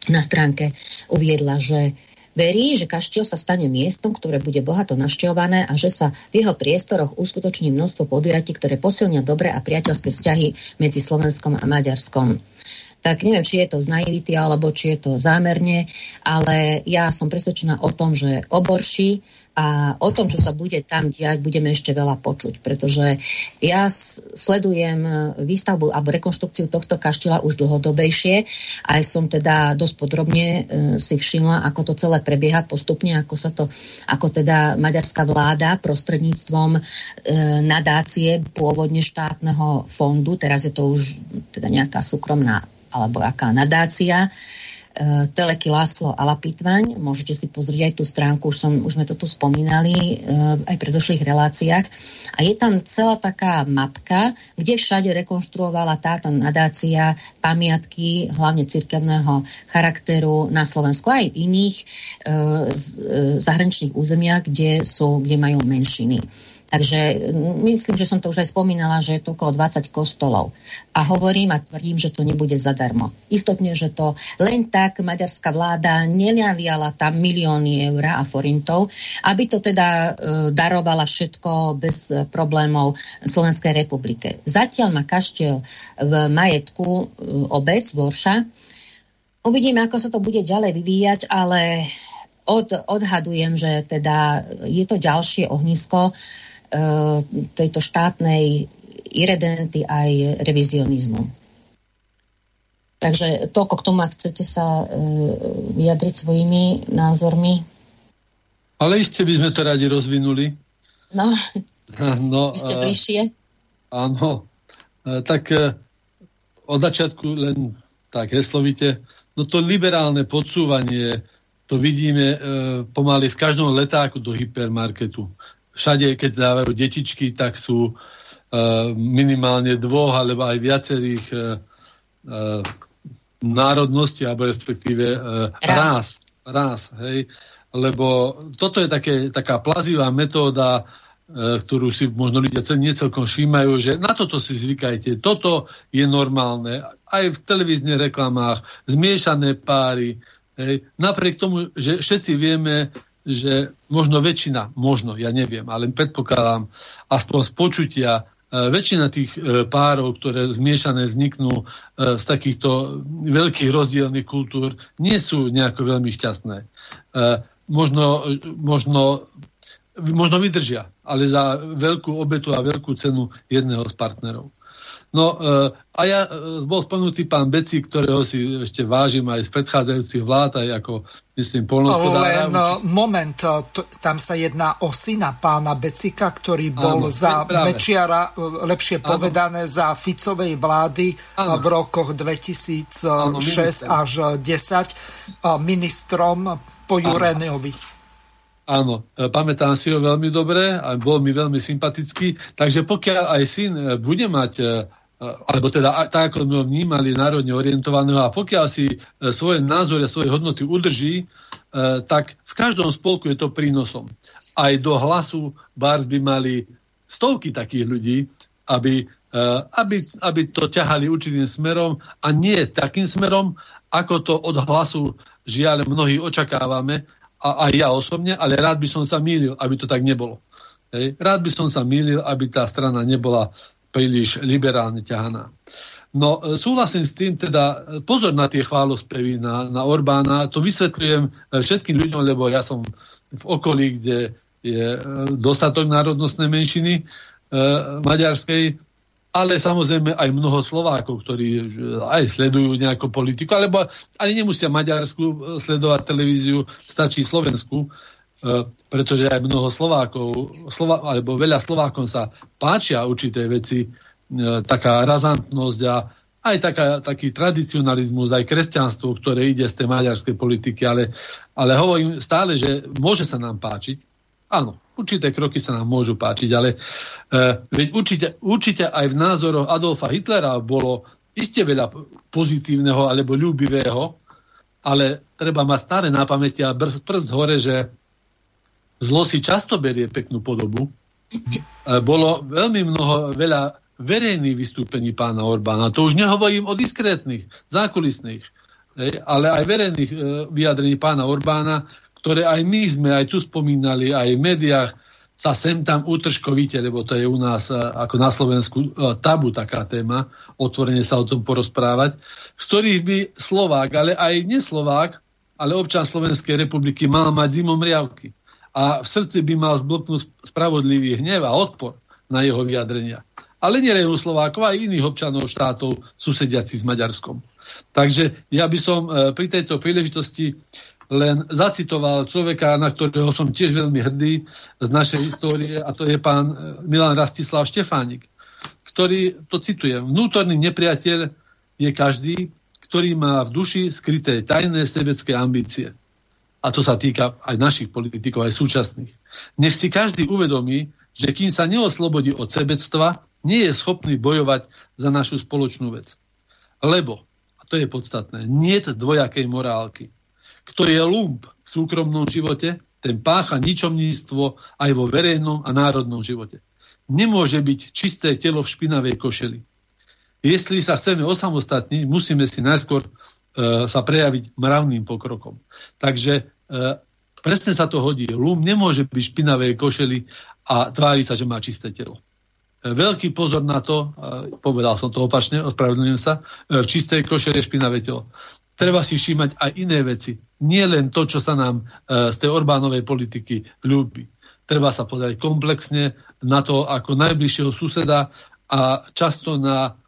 na stránke uviedla, že Verí, že kaštiel sa stane miestom, ktoré bude bohato našťované a že sa v jeho priestoroch uskutoční množstvo podujatí, ktoré posilnia dobré a priateľské vzťahy medzi Slovenskom a Maďarskom. Tak neviem, či je to z naivity alebo či je to zámerne, ale ja som presvedčená o tom, že oborší a o tom, čo sa bude tam diať, budeme ešte veľa počuť, pretože ja sledujem e, výstavbu alebo rekonštrukciu tohto kaštila už dlhodobejšie a som teda dosť podrobne e, si všimla, ako to celé prebieha postupne, ako sa to, ako teda maďarská vláda prostredníctvom e, nadácie pôvodne štátneho fondu, teraz je to už teda nejaká súkromná alebo aká nadácia, Teleky Láslo Alapitvaň. Môžete si pozrieť aj tú stránku, už, som, už sme to tu spomínali e, aj v predošlých reláciách. A je tam celá taká mapka, kde všade rekonštruovala táto nadácia pamiatky, hlavne cirkevného charakteru na Slovensku aj v iných e, zahraničných územiach, kde, sú, kde majú menšiny. Takže myslím, že som to už aj spomínala, že je to okolo 20 kostolov. A hovorím a tvrdím, že to nebude zadarmo. Istotne, že to len tak maďarská vláda nenaliala tam milióny eur a forintov, aby to teda e, darovala všetko bez problémov Slovenskej republike. Zatiaľ má kaštiel v majetku e, obec Vorša. Uvidíme, ako sa to bude ďalej vyvíjať, ale od, odhadujem, že teda je to ďalšie ohnisko tejto štátnej iredenty aj revizionizmu. Takže toľko k tomu, ak chcete sa e, vyjadriť svojimi názormi. Ale ešte by sme to radi rozvinuli. No, no vy ste bližšie. Áno, uh, tak uh, od začiatku len tak heslovite, no to liberálne podsúvanie, to vidíme uh, pomaly v každom letáku do hypermarketu všade, keď dávajú detičky, tak sú uh, minimálne dvoch alebo aj viacerých uh, uh, národností, alebo respektíve uh, rás. rás hej? Lebo toto je také, taká plazivá metóda, ktorú si možno ľudia celkom všímajú, že na toto si zvykajte, toto je normálne. Aj v televíznych reklamách, zmiešané páry, hej? napriek tomu, že všetci vieme, že možno väčšina, možno, ja neviem, ale predpokladám, aspoň z počutia, e, väčšina tých e, párov, ktoré zmiešané vzniknú e, z takýchto veľkých rozdielných kultúr, nie sú nejako veľmi šťastné. Možno, možno, možno vydržia, ale za veľkú obetu a veľkú cenu jedného z partnerov. No a ja bol spomenutý pán Beci, ktorého si ešte vážim aj z predchádzajúcich vlád, aj ako myslím, polnospodára. Len no, moment, to, tam sa jedná o syna pána Becika, ktorý bol áno, za práve. Mečiara, e, lepšie áno. povedané, za Ficovej vlády áno. v rokoch 2006 áno, až 10 ministrom po Jureniovi. Áno, pamätám si ho veľmi dobre a bol mi veľmi sympatický. Takže pokiaľ aj syn bude mať alebo teda tak, ako sme ho vnímali národne orientovaného a pokiaľ si e, svoje názory a svoje hodnoty udrží, e, tak v každom spolku je to prínosom. Aj do hlasu Bars by mali stovky takých ľudí, aby, e, aby, aby to ťahali určitým smerom a nie takým smerom, ako to od hlasu žiaľ mnohí očakávame, a aj ja osobne, ale rád by som sa mýlil, aby to tak nebolo. Hej. Rád by som sa mýlil, aby tá strana nebola príliš liberálne ťahaná. No súhlasím s tým, teda pozor na tie chválospevy na, na Orbána, to vysvetľujem všetkým ľuďom, lebo ja som v okolí, kde je dostatok národnostnej menšiny e, maďarskej, ale samozrejme aj mnoho Slovákov, ktorí aj sledujú nejakú politiku, alebo ani nemusia Maďarsku sledovať televíziu, stačí Slovensku, e, pretože aj mnoho Slovákov, Slova, alebo veľa Slovákom sa páčia určité veci, e, taká razantnosť a aj taká, taký tradicionalizmus, aj kresťanstvo, ktoré ide z tej maďarskej politiky, ale, ale hovorím stále, že môže sa nám páčiť. Áno, určité kroky sa nám môžu páčiť, ale uh, veď určite, určite aj v názoroch Adolfa Hitlera bolo iste veľa pozitívneho alebo ľúbivého, ale treba mať stále na pamäti a prst, prst hore, že zlo si často berie peknú podobu. Uh, bolo veľmi mnoho, veľa verejných vystúpení pána Orbána. To už nehovorím o diskrétnych, zákulisných, ale aj verejných e, vyjadrení pána Orbána, ktoré aj my sme aj tu spomínali, aj v médiách sa sem tam utržkovite, lebo to je u nás e, ako na Slovensku e, tabu taká téma, otvorene sa o tom porozprávať, z ktorých by Slovák, ale aj neslovák, ale občan Slovenskej republiky mal mať zimom riavky. A v srdci by mal zbloknúť spravodlivý hnev a odpor na jeho vyjadrenia ale nielen u Slovákov, aj iných občanov štátov susediaci s Maďarskom. Takže ja by som e, pri tejto príležitosti len zacitoval človeka, na ktorého som tiež veľmi hrdý z našej histórie, a to je pán e, Milan Rastislav Štefánik, ktorý, to citujem, vnútorný nepriateľ je každý, ktorý má v duši skryté tajné sebecké ambície. A to sa týka aj našich politikov, aj súčasných. Nech si každý uvedomí, že kým sa neoslobodí od sebectva, nie je schopný bojovať za našu spoločnú vec. Lebo, a to je podstatné, nie dvojakej morálky. Kto je lump v súkromnom živote, ten pácha ničomníctvo aj vo verejnom a národnom živote. Nemôže byť čisté telo v špinavej košeli. Jestli sa chceme osamostatniť, musíme si najskôr sa prejaviť mravným pokrokom. Takže e, presne sa to hodí. Lum nemôže byť špinavej košeli a tvári sa, že má čisté telo veľký pozor na to, povedal som to opačne, ospravedlňujem sa, e, v čistej košere špinavé telo. Treba si všímať aj iné veci. Nie len to, čo sa nám e, z tej Orbánovej politiky ľúbi. Treba sa pozrieť komplexne na to ako najbližšieho suseda a často na,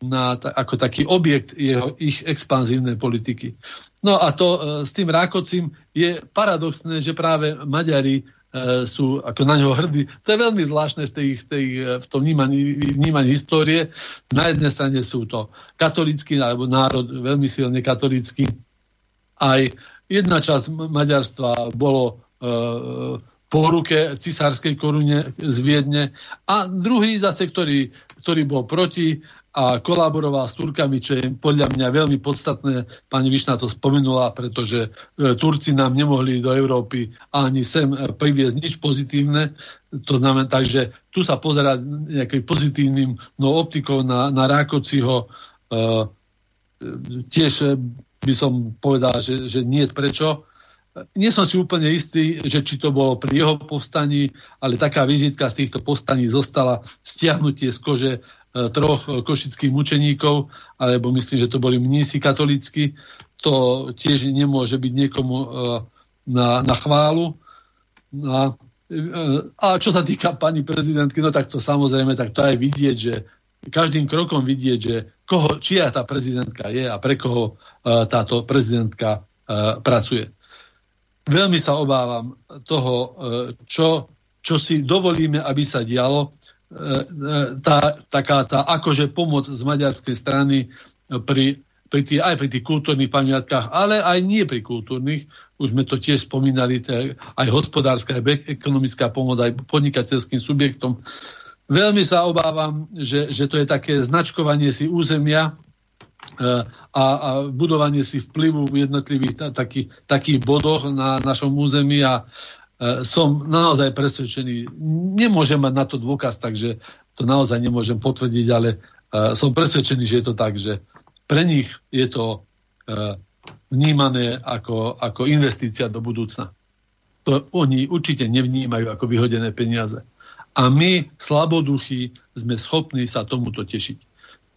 na ako taký objekt jeho, ich expanzívnej politiky. No a to e, s tým Rákocím je paradoxné, že práve Maďari E, sú ako na ňo hrdí. To je veľmi zvláštne v, tej, tej, v tom vnímaní, vnímaní histórie. Na jednej strane sú to katolícky, alebo národ veľmi silne katolícky. Aj jedna časť Maďarstva bolo e, po ruke cisárskej korune z Viedne a druhý zase, ktorý, ktorý bol proti, a kolaboroval s Turkami, čo je podľa mňa veľmi podstatné. Pani Višna to spomenula, pretože e, Turci nám nemohli do Európy ani sem e, priviesť nič pozitívne. To znamená, takže tu sa pozerať nejakým pozitívnym no, optikou na, na Rákociho. E, tiež by som povedal, že, že nie prečo. Nie som si úplne istý, že či to bolo pri jeho povstaní, ale taká vizitka z týchto povstaní zostala stiahnutie z kože E, troch košických mučeníkov, alebo myslím, že to boli mnísi katolícky, to tiež nemôže byť niekomu e, na, na chválu. A, e, a čo sa týka pani prezidentky, no tak to samozrejme, tak to aj vidieť, že každým krokom vidieť, že koho, čia tá prezidentka je a pre koho táto prezidentka pracuje. Veľmi sa obávam toho, čo, čo si dovolíme, aby sa dialo, tá, taká tá akože pomoc z maďarskej strany pri, pri tých, aj pri tých kultúrnych pamiatkách, ale aj nie pri kultúrnych. Už sme to tiež spomínali, aj hospodárska, aj ekonomická pomoc, aj podnikateľským subjektom. Veľmi sa obávam, že, že to je také značkovanie si územia e, a, a budovanie si vplyvu v jednotlivých takých, takých bodoch na našom území a, som naozaj presvedčený, nemôžem mať na to dôkaz, takže to naozaj nemôžem potvrdiť, ale e, som presvedčený, že je to tak, že pre nich je to e, vnímané ako, ako investícia do budúcna. To oni určite nevnímajú ako vyhodené peniaze. A my, slaboduchy, sme schopní sa tomuto tešiť.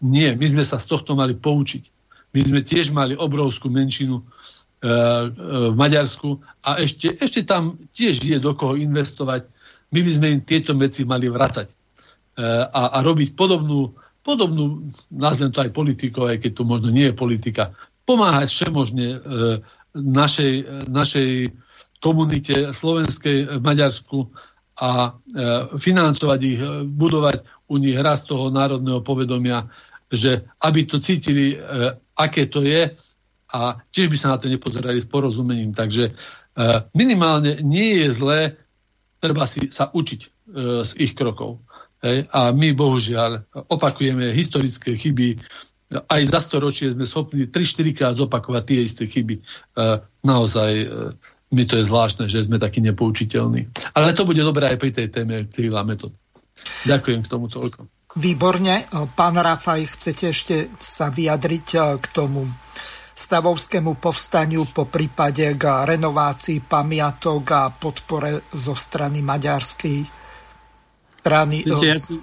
Nie, my sme sa z tohto mali poučiť. My sme tiež mali obrovskú menšinu e, e, v Maďarsku a ešte, ešte tam tiež je do koho investovať. My by sme im tieto veci mali vracať e, a, a robiť podobnú, podobnú, nazvem to aj politikou, aj keď to možno nie je politika, pomáhať všemožne e, našej, našej komunite slovenskej v Maďarsku a e, financovať ich, e, budovať u nich rast toho národného povedomia, že aby to cítili, e, aké to je a tiež by sa na to nepozerali s porozumením. Takže e, minimálne nie je zlé, treba si sa učiť e, z ich krokov. A my bohužiaľ opakujeme historické chyby, aj za storočie sme schopní 3-4 krát zopakovať tie isté chyby. E, naozaj mi to je zvláštne, že sme takí nepoučiteľní. Ale to bude dobré aj pri tej téme Cyrila metod. Ďakujem k tomu toľko. Výborne. Pán Rafaj, chcete ešte sa vyjadriť k tomu stavovskému povstaniu po prípade k renovácii pamiatok a podpore zo strany maďarskej strany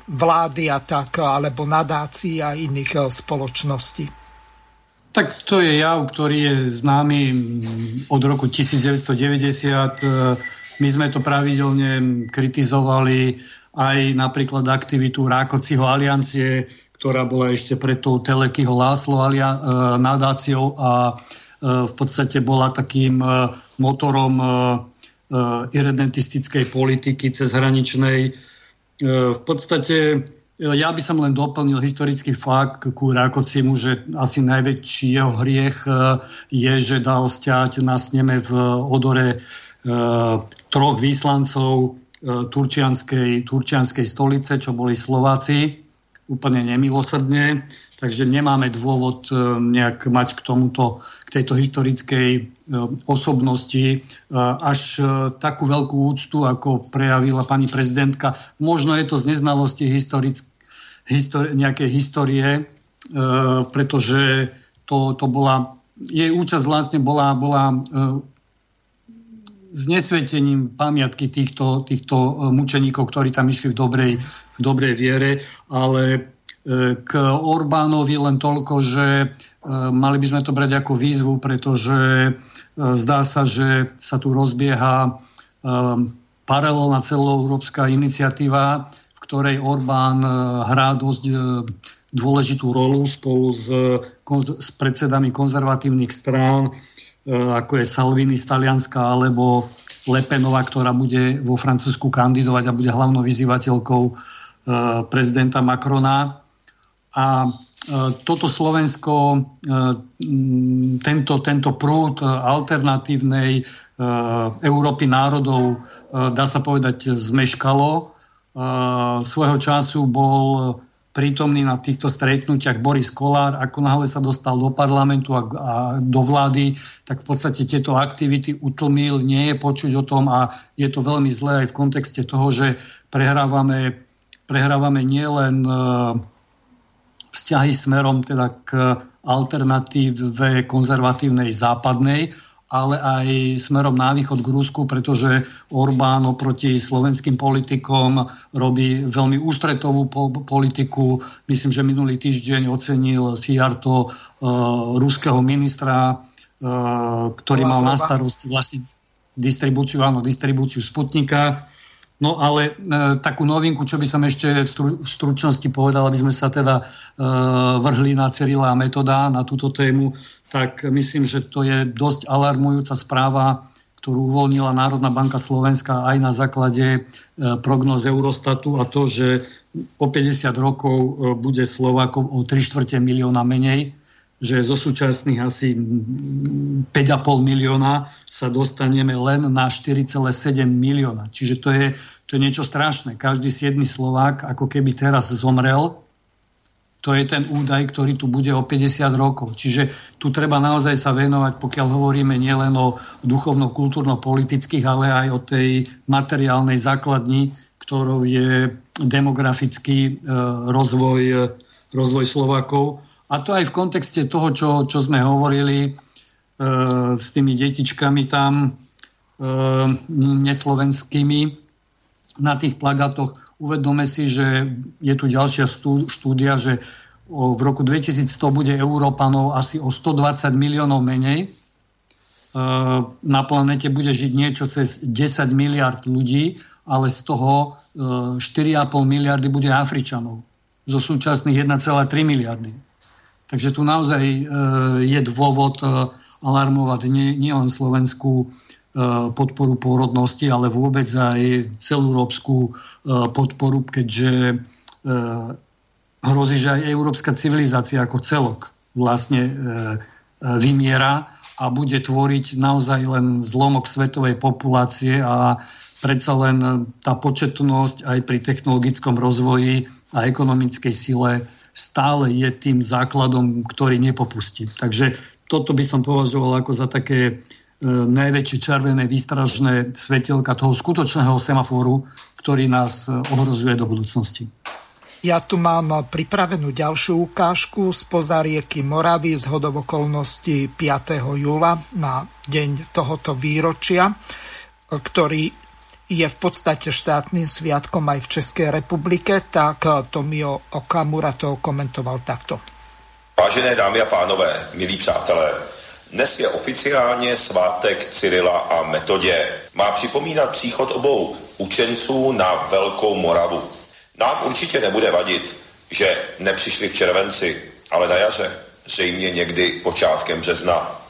vlády a tak, alebo nadácií a iných e, spoločností. Tak to je jav, ktorý je známy od roku 1990. My sme to pravidelne kritizovali aj napríklad aktivitu Rákociho aliancie, ktorá bola ešte pred tou Telekyho Láslo alia, e, nadáciou a e, v podstate bola takým e, motorom e, e, irredentistickej politiky cezhraničnej. E, v podstate ja by som len doplnil historický fakt ku Rákocimu, že asi najväčší jeho hriech e, je, že dal stiať na sneme v odore e, troch výslancov e, turčianskej, turčianskej stolice, čo boli Slováci, úplne nemilosrdne. Takže nemáme dôvod nejak mať k tomuto, k tejto historickej osobnosti až takú veľkú úctu, ako prejavila pani prezidentka. Možno je to z neznalosti historickej histori- nejaké histórie, e, pretože to, to bola, jej účasť vlastne bola, bola e, znesvetením pamiatky týchto, týchto e, mučeníkov, ktorí tam išli v dobrej, dobrej viere, ale e, k Orbánovi len toľko, že e, mali by sme to brať ako výzvu, pretože e, zdá sa, že sa tu rozbieha paralelná celoeurópska iniciatíva, ktorej Orbán hrá dosť dôležitú rolu spolu s, s predsedami konzervatívnych strán, ako je Salvini z Talianska alebo Lepenová, ktorá bude vo Francúzsku kandidovať a bude hlavnou vyzývateľkou prezidenta Macrona. A toto Slovensko, tento, tento prúd alternatívnej Európy národov, dá sa povedať, zmeškalo svojho času bol prítomný na týchto stretnutiach Boris Kolár. Ako náhle sa dostal do parlamentu a, a do vlády, tak v podstate tieto aktivity utlmil, nie je počuť o tom a je to veľmi zlé aj v kontexte toho, že prehrávame, prehrávame nielen e, vzťahy smerom teda k alternatíve konzervatívnej západnej, ale aj smerom na východ k Rusku, pretože Orbán oproti slovenským politikom robí veľmi ústretovú po- politiku. Myslím, že minulý týždeň ocenil Siarto uh, ruského ministra, uh, ktorý mal na starosti vlastne distribúciu, áno, distribúciu Sputnika. No ale e, takú novinku, čo by som ešte v, stru, v stručnosti povedal, aby sme sa teda e, vrhli na Cyrila a metoda na túto tému, tak myslím, že to je dosť alarmujúca správa, ktorú uvoľnila Národná banka Slovenska aj na základe e, prognoz Eurostatu a to, že o 50 rokov e, bude Slovákov o 3 čtvrte milióna menej že zo súčasných asi 5,5 milióna sa dostaneme len na 4,7 milióna. Čiže to je, to je niečo strašné. Každý 7 Slovák ako keby teraz zomrel. To je ten údaj, ktorý tu bude o 50 rokov. Čiže tu treba naozaj sa venovať, pokiaľ hovoríme nielen o duchovno-kultúrno-politických, ale aj o tej materiálnej základni, ktorou je demografický e, rozvoj, e, rozvoj Slovákov a to aj v kontexte toho, čo, čo sme hovorili s tými detičkami tam e, neslovenskými na tých plagátoch. Uvedome si, že je tu ďalšia štúdia, že v roku 2100 bude Európanov asi o 120 miliónov menej. E, na planete bude žiť niečo cez 10 miliard ľudí, ale z toho 4,5 miliardy bude Afričanov. Zo súčasných 1,3 miliardy. Takže tu naozaj je dôvod alarmovať nielen slovenskú podporu pôrodnosti, ale vôbec aj celoeurópsku podporu, keďže hrozí, že aj európska civilizácia ako celok vlastne e, e, vymiera a bude tvoriť naozaj len zlomok svetovej populácie a predsa len tá početnosť aj pri technologickom rozvoji a ekonomickej sile stále je tým základom, ktorý nepopustí. Takže toto by som považoval ako za také e, najväčšie červené výstražné svetelka toho skutočného semaforu, ktorý nás e, ohrozuje do budúcnosti. Ja tu mám pripravenú ďalšiu ukážku z pozarieky Moravy z hodovokolnosti 5. júla na deň tohoto výročia, ktorý je v podstate štátnym sviatkom aj v Českej republike, tak Tomio Okamura to komentoval takto. Vážené dámy a pánové, milí přátelé, dnes je oficiálně svátek Cyrila a Metodě. Má připomínat příchod obou učenců na Velkou Moravu. Nám určitě nebude vadit, že nepřišli v červenci, ale na jaře, zřejmě někdy počátkem března.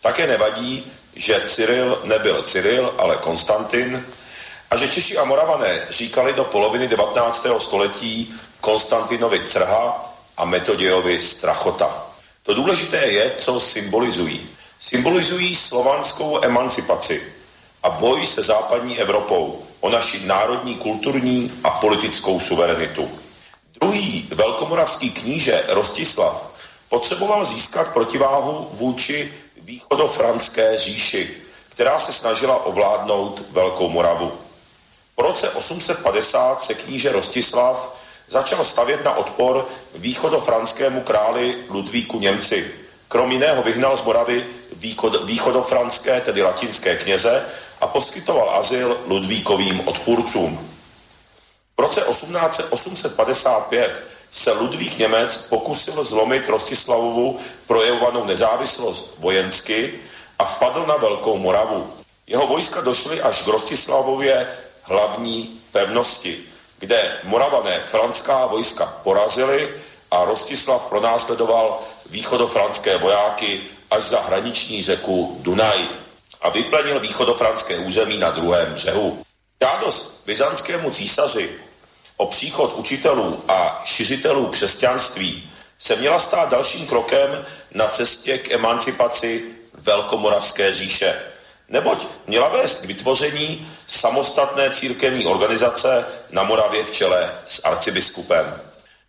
Také nevadí, že Cyril nebyl Cyril, ale Konstantin a že Češi a Moravané říkali do poloviny 19. století Konstantinovi Crha a Metodějovi Strachota. To důležité je, co symbolizují. Symbolizují slovanskou emancipaci a boj se západní Evropou, o naši národní, kulturní a politickou suverenitu. Druhý velkomoravský kníže Rostislav potřeboval získat protiváhu vůči východofranské říši, která se snažila ovládnout Velkou Moravu. Po roce 850 se kníže Rostislav začal stavět na odpor východofranskému králi Ludvíku Němci. Krom jiného vyhnal z Moravy východofranské, tedy latinské kněze a poskytoval azyl Ludvíkovým odpůrcům. V roce 1855 se Ludvík Němec pokusil zlomit Rostislavovu projevovanou nezávislost vojensky a vpadl na Velkou Moravu. Jeho vojska došly až k Rostislavově hlavní pevnosti, kde moravané franská vojska porazili a Rostislav pronásledoval východofranské vojáky až za hraniční řeku Dunaj a vyplenil východofranské území na druhém břehu. Žádost byzantskému císaři o příchod učitelů a šiřitelů křesťanství se měla stát dalším krokem na cestě k emancipaci Velkomoravské říše. Neboť měla vést k vytvoření samostatné církevní organizace na Moravě v čele s arcibiskupem.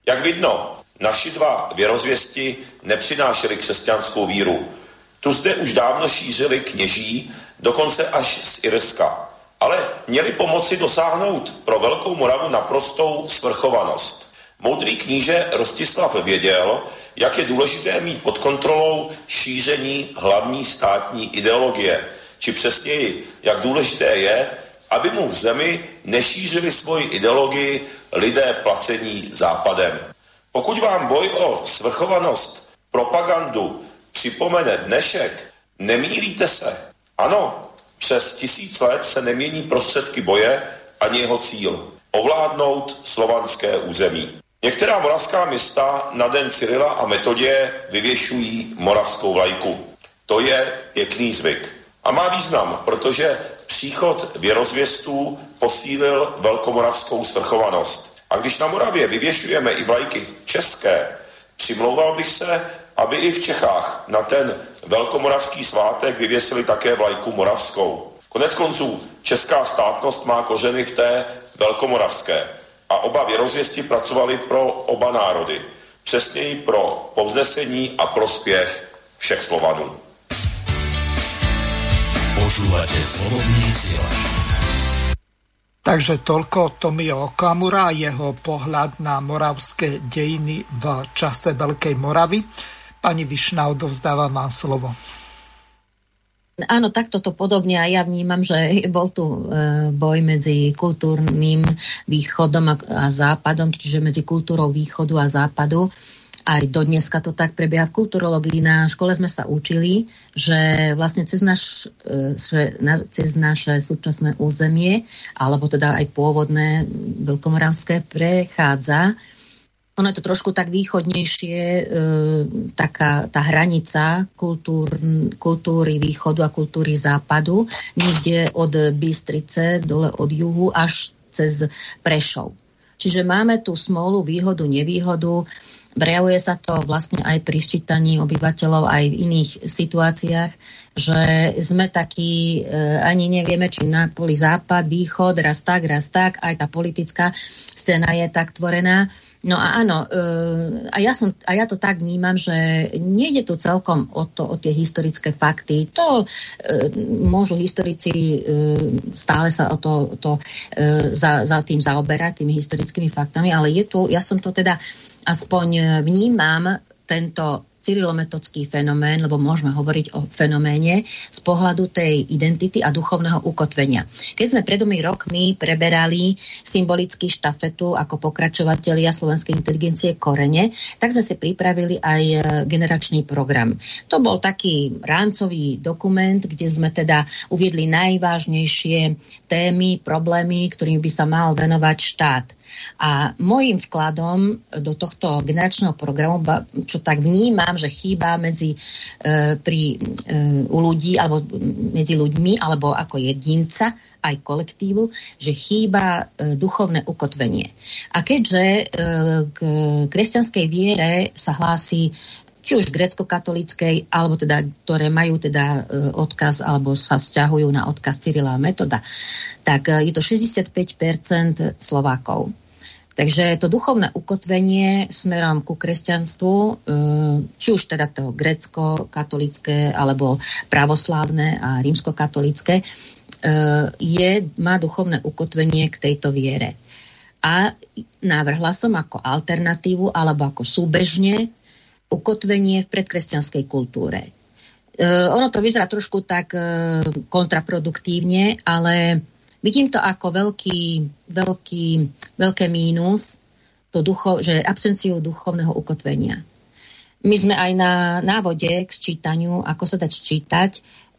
Jak vidno, naši dva věrozvěsti nepřinášeli křesťanskou víru, tu zde už dávno šířili kněží, dokonce až z Irska. Ale měli pomoci dosáhnout pro Velkou Moravu naprostou svrchovanost. Moudrý kníže Rostislav věděl, jak je důležité mít pod kontrolou šíření hlavní státní ideologie, či přesněji, jak důležité je, aby mu v zemi nešířili svoji ideologii lidé placení západem. Pokud vám boj o svrchovanost, propagandu připomene dnešek, nemýlíte se. Ano, přes tisíc let se nemění prostředky boje ani jeho cíl. Ovládnout slovanské území. Některá moravská města na den Cyrila a Metodě vyvěšují moravskou vlajku. To je pěkný zvyk. A má význam, protože příchod věrozvěstů posílil velkomoravskou svrchovanost. A když na Moravě vyvěšujeme i vlajky české, přimlouval bych se, aby i v Čechách na ten velkomoravský svátek vyvěsili také vlajku moravskou. Konec konců, česká státnost má kořeny v té velkomoravské a oba věrozvěsti pracovali pro oba národy. Přesněji pro povznesení a prospěch všech Slovanů. Počúvate slobodný vysielač. Takže toľko Tomio Okamura a jeho pohľad na moravské dejiny v čase Veľkej Moravy. Pani Višna, odovzdávam vám slovo. Áno, takto to podobne a ja vnímam, že bol tu e, boj medzi kultúrnym východom a, a západom, čiže medzi kultúrou východu a západu. Aj do dneska to tak prebieha v kulturologii. Na škole sme sa učili, že vlastne cez, naš, e, že na, cez naše súčasné územie, alebo teda aj pôvodné veľkomoravské, prechádza ono je to trošku tak východnejšie, e, taká tá hranica kultúr, kultúry východu a kultúry západu, niekde od Bystrice, dole od juhu, až cez Prešov. Čiže máme tu smolu, výhodu, nevýhodu. Prejavuje sa to vlastne aj pri ščítaní obyvateľov aj v iných situáciách, že sme takí, e, ani nevieme, či na poli západ, východ, raz tak, raz tak, aj tá politická scéna je tak tvorená. No a áno, e, a ja, som, a ja to tak vnímam, že nejde tu celkom o, to, o tie historické fakty. To e, môžu historici e, stále sa o to, to za, za tým zaoberať, tými historickými faktami, ale je tu, ja som to teda aspoň vnímam tento cyrilometodský fenomén, lebo môžeme hovoriť o fenoméne z pohľadu tej identity a duchovného ukotvenia. Keď sme pred rokmi preberali symbolický štafetu ako pokračovatelia slovenskej inteligencie Korene, tak sme si pripravili aj e, generačný program. To bol taký rámcový dokument, kde sme teda uviedli najvážnejšie témy, problémy, ktorým by sa mal venovať štát. A môjim vkladom do tohto generačného programu, čo tak vnímam, že chýba medzi, e, pri, e, u ľudí, alebo medzi ľuďmi, alebo ako jedinca, aj kolektívu, že chýba e, duchovné ukotvenie. A keďže e, k kresťanskej viere sa hlási či už grecko-katolíckej, alebo teda, ktoré majú teda e, odkaz, alebo sa vzťahujú na odkaz Cyrila a Metoda, tak e, je to 65% Slovákov. Takže to duchovné ukotvenie smerom ku kresťanstvu, e, či už teda to grecko-katolické, alebo pravoslávne a rímsko-katolické, je, má duchovné ukotvenie k tejto viere. A návrhla som ako alternatívu alebo ako súbežne ukotvenie v predkresťanskej kultúre. E, ono to vyzerá trošku tak kontraproduktívne, ale vidím to ako veľký, veľký, veľké mínus, to ducho, že absenciu duchovného ukotvenia. My sme aj na návode k sčítaniu, ako sa dať čítať,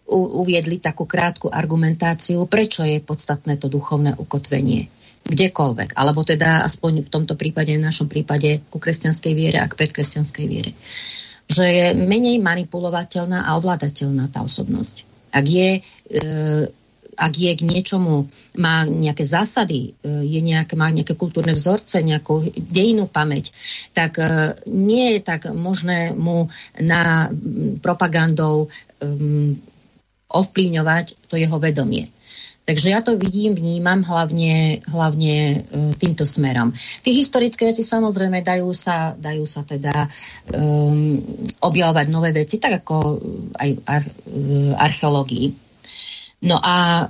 u, uviedli takú krátku argumentáciu, prečo je podstatné to duchovné ukotvenie kdekoľvek, alebo teda aspoň v tomto prípade, v našom prípade ku kresťanskej viere a k predkresťanskej viere. Že je menej manipulovateľná a ovládateľná tá osobnosť. Ak je, e, ak je k niečomu, má nejaké zásady, e, je nejaké, má nejaké kultúrne vzorce, nejakú dejinú pamäť, tak e, nie je tak možné mu na propagandou e, ovplyvňovať to jeho vedomie. Takže ja to vidím, vnímam hlavne, hlavne e, týmto smerom. Tie historické veci samozrejme dajú sa, dajú sa teda um, objavovať nové veci, tak ako aj ar, e, archeológii. No a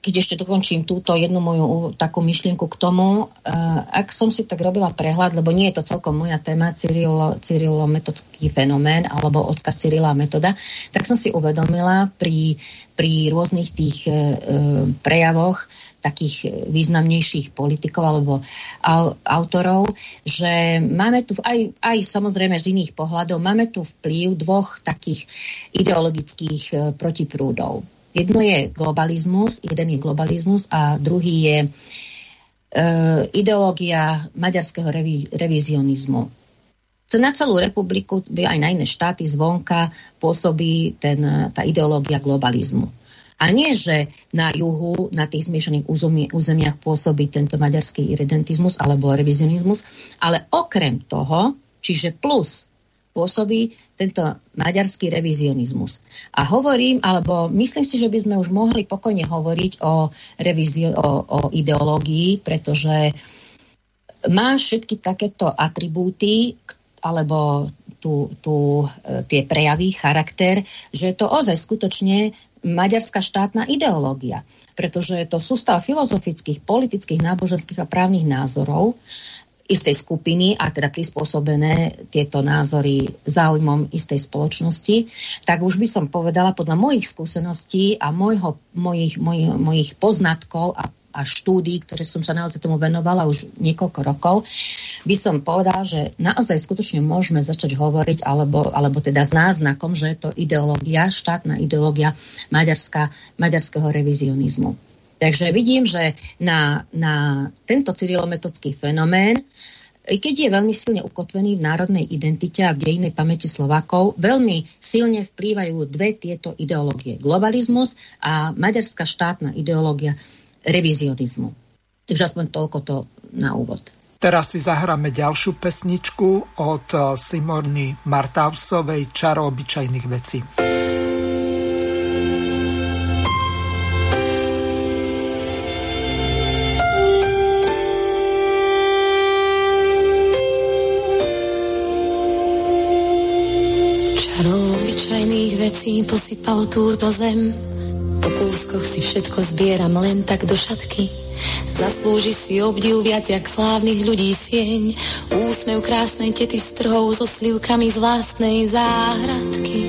keď ešte dokončím túto jednu moju takú myšlienku k tomu, uh, ak som si tak robila prehľad, lebo nie je to celkom moja téma, Cyrilo, fenomén alebo odkaz Cyrila metoda, tak som si uvedomila pri, pri rôznych tých uh, prejavoch takých významnejších politikov alebo au, autorov, že máme tu aj, aj samozrejme z iných pohľadov, máme tu vplyv dvoch takých ideologických uh, protiprúdov Jedno je globalizmus, jeden je globalizmus a druhý je e, ideológia maďarského revi, revizionizmu. Na celú republiku, aj na iné štáty zvonka pôsobí ten, tá ideológia globalizmu. A nie, že na juhu, na tých zmiešaných územiach pôsobí tento maďarský irredentizmus alebo revizionizmus, ale okrem toho, čiže plus pôsobí tento maďarský revizionizmus. A hovorím, alebo myslím si, že by sme už mohli pokojne hovoriť o, revizio, o, o ideológii, pretože má všetky takéto atribúty, alebo tu, tu, e, tie prejavy, charakter, že je to ozaj skutočne maďarská štátna ideológia, pretože je to sústav filozofických, politických, náboženských a právnych názorov, istej skupiny a teda prispôsobené tieto názory záujmom istej spoločnosti, tak už by som povedala podľa mojich skúseností a mojho, mojich, mojich, mojich poznatkov a a štúdí, ktoré som sa naozaj tomu venovala už niekoľko rokov, by som povedal, že naozaj skutočne môžeme začať hovoriť, alebo, alebo teda s náznakom, že je to ideológia, štátna ideológia maďarská, maďarského revizionizmu. Takže vidím, že na, na tento cyrilometodský fenomén keď je veľmi silne ukotvený v národnej identite a v dejnej pamäti Slovákov, veľmi silne vplývajú dve tieto ideológie. Globalizmus a maďarská štátna ideológia revizionizmu. Takže aspoň toľko to na úvod. Teraz si zahráme ďalšiu pesničku od Simorny Martausovej Čaro obyčajných vecí. Vecí posypal túto zem. Po kúskoch si všetko zbieram len tak do šatky. Zaslúži si obdiv viac jak slávnych ľudí sieň. Úsmev krásnej tety s trhou so slivkami z vlastnej záhradky.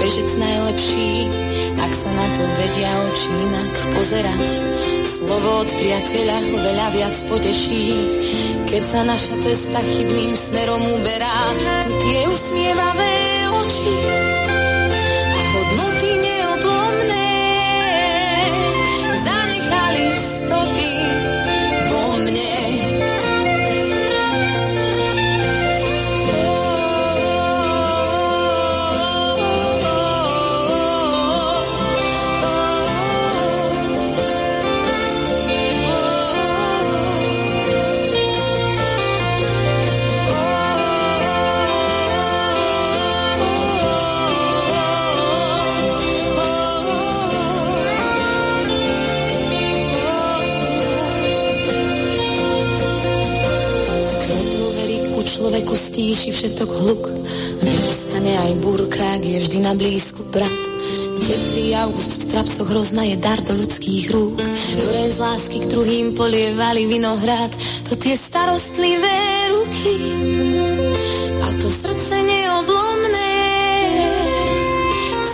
Bežec najlepší, ak sa na to vedia oči inak pozerať. Slovo od priateľa ho veľa viac poteší, keď sa naša cesta chybným smerom uberá. Tu tie usmievavé oči stíši všetok hluk. Dostane aj burka, je vždy na blízku brat. Teplý august v strapcoch hrozna je dar do ľudských rúk, ktoré z lásky k druhým polievali vinohrad. To tie starostlivé ruky a to srdce neoblomné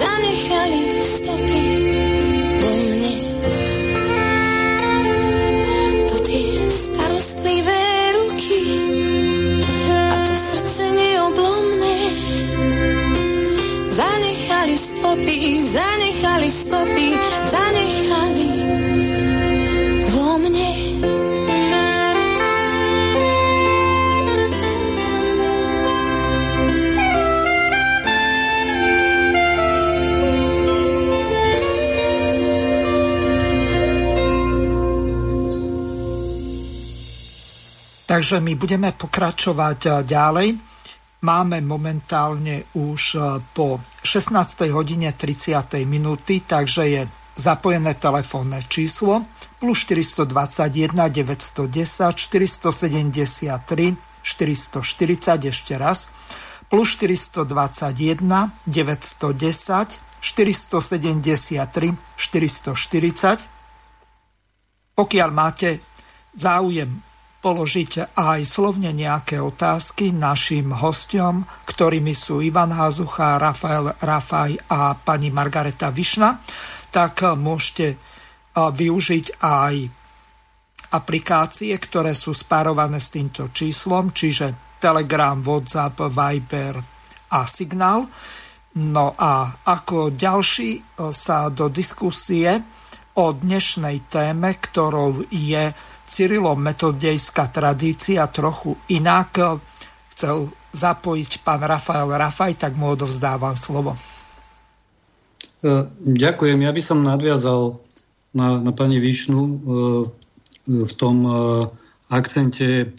zanechali stopy Takže my budeme pokračovať eh, ďalej. Máme momentálne už eh, po 16. hodine 30. minúty, takže je zapojené telefónne číslo plus 421 910 473 440 ešte raz plus 421 910 473 440 pokiaľ máte záujem položiť aj slovne nejaké otázky našim hostom, ktorými sú Ivan Hazucha, Rafael Rafaj a pani Margareta Višna, tak môžete využiť aj aplikácie, ktoré sú spárované s týmto číslom, čiže Telegram, WhatsApp, Viber, a signál. No a ako ďalší sa do diskusie o dnešnej téme, ktorou je Cyrilo-metodejská tradícia trochu inak, chcel zapojiť pán Rafael Rafaj, tak mu odovzdávam slovo. E, ďakujem. Ja by som nadviazal na, na pani Višnu e, v tom e, akcente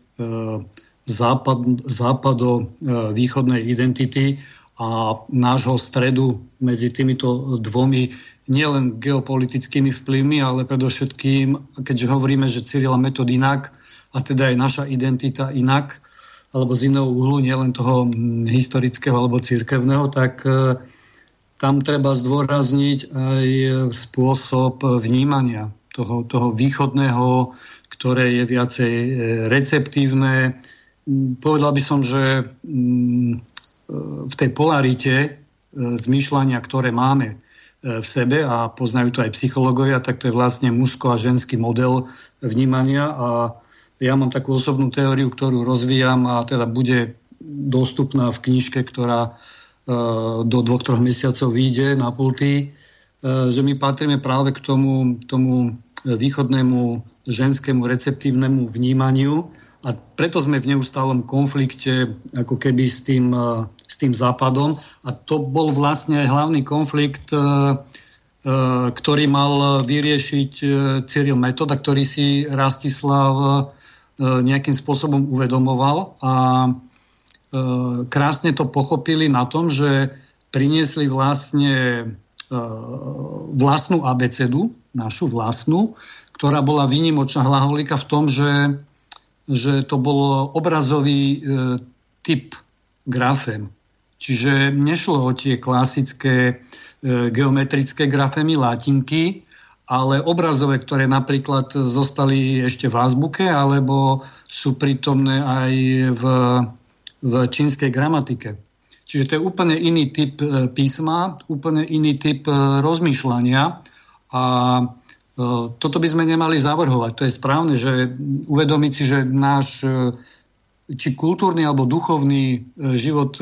západ, západo-východnej identity a nášho stredu medzi týmito dvomi nielen geopolitickými vplyvmi, ale predovšetkým, keďže hovoríme, že Cyrila metod inak, a teda je naša identita inak, alebo z iného uhlu, nielen toho historického alebo církevného, tak tam treba zdôrazniť aj spôsob vnímania toho, toho východného, ktoré je viacej e, receptívne. Povedal by som, že mm, e, v tej polarite e, zmýšľania, ktoré máme v sebe a poznajú to aj psychológovia, tak to je vlastne mužsko a ženský model vnímania. A ja mám takú osobnú teóriu, ktorú rozvíjam a teda bude dostupná v knižke, ktorá E, do dvoch, troch mesiacov vyjde na pulty, e, že my patríme práve k tomu, tomu východnému ženskému receptívnemu vnímaniu a preto sme v neustálom konflikte ako keby s tým, e, s tým západom. A to bol vlastne aj hlavný konflikt, ktorý mal vyriešiť Cyril Metoda, ktorý si Rastislav nejakým spôsobom uvedomoval. A E, krásne to pochopili na tom, že priniesli vlastne e, vlastnú abecedu, našu vlastnú, ktorá bola výnimočná hlaholika v tom, že, že to bol obrazový e, typ grafem. Čiže nešlo o tie klasické e, geometrické grafemy latinky, ale obrazové, ktoré napríklad zostali ešte v azbuke, alebo sú prítomné aj v v čínskej gramatike. Čiže to je úplne iný typ e, písma, úplne iný typ e, rozmýšľania a toto by sme nemali zavrhovať. To je správne, že uvedomiť si, že náš či kultúrny alebo duchovný život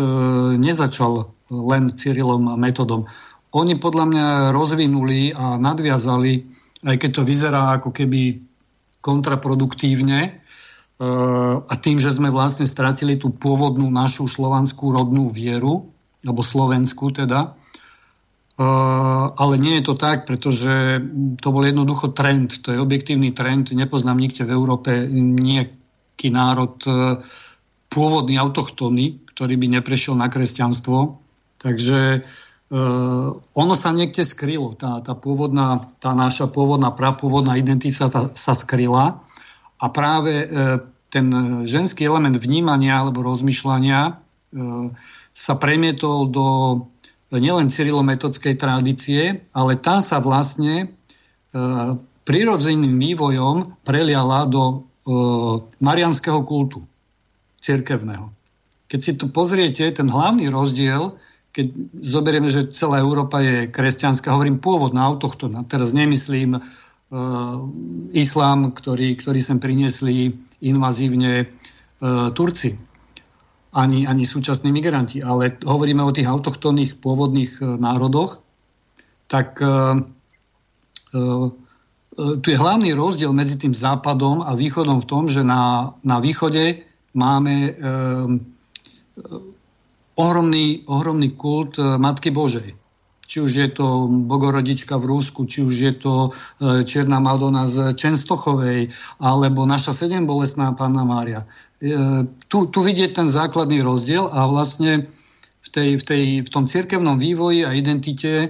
nezačal len Cyrilom metodom. Oni podľa mňa rozvinuli a nadviazali, aj keď to vyzerá ako keby kontraproduktívne, a tým, že sme vlastne stratili tú pôvodnú našu slovanskú rodnú vieru, alebo slovenskú teda, ale nie je to tak, pretože to bol jednoducho trend, to je objektívny trend, nepoznám nikde v Európe nejaký národ e, pôvodný, autochtónny, ktorý by neprešiel na kresťanstvo. Takže uh, ono sa niekde skrylo, tá, tá, pôvodná, tá naša pôvodná, prapôvodná identita tá, sa skryla a práve e, ten ženský element vnímania alebo rozmýšľania e, sa premietol do nielen cyrilometodskej tradície, ale tá sa vlastne e, prirodzeným vývojom preliala do marianského kultu cirkevného. Keď si tu pozriete, ten hlavný rozdiel, keď zoberieme, že celá Európa je kresťanská, hovorím pôvodná, autochtona, teraz nemyslím Eh, islám, ktorý, ktorý sem priniesli invazívne uh, Turci, ani, ani súčasní migranti, ale hovoríme o tých autochtónnych pôvodných uh, národoch, tak uh, uh, tu je hlavný rozdiel medzi tým západom a východom v tom, že na, na východe máme ohromný, ohromný kult Matky Božej či už je to Bogorodička v Rúsku, či už je to e, Čierna Madonna z Čenstochovej, alebo naša sedem bolestná Panna Mária. E, tu, tu vidieť ten základný rozdiel a vlastne v, tej, v, tej, v tom cirkevnom vývoji a identite e,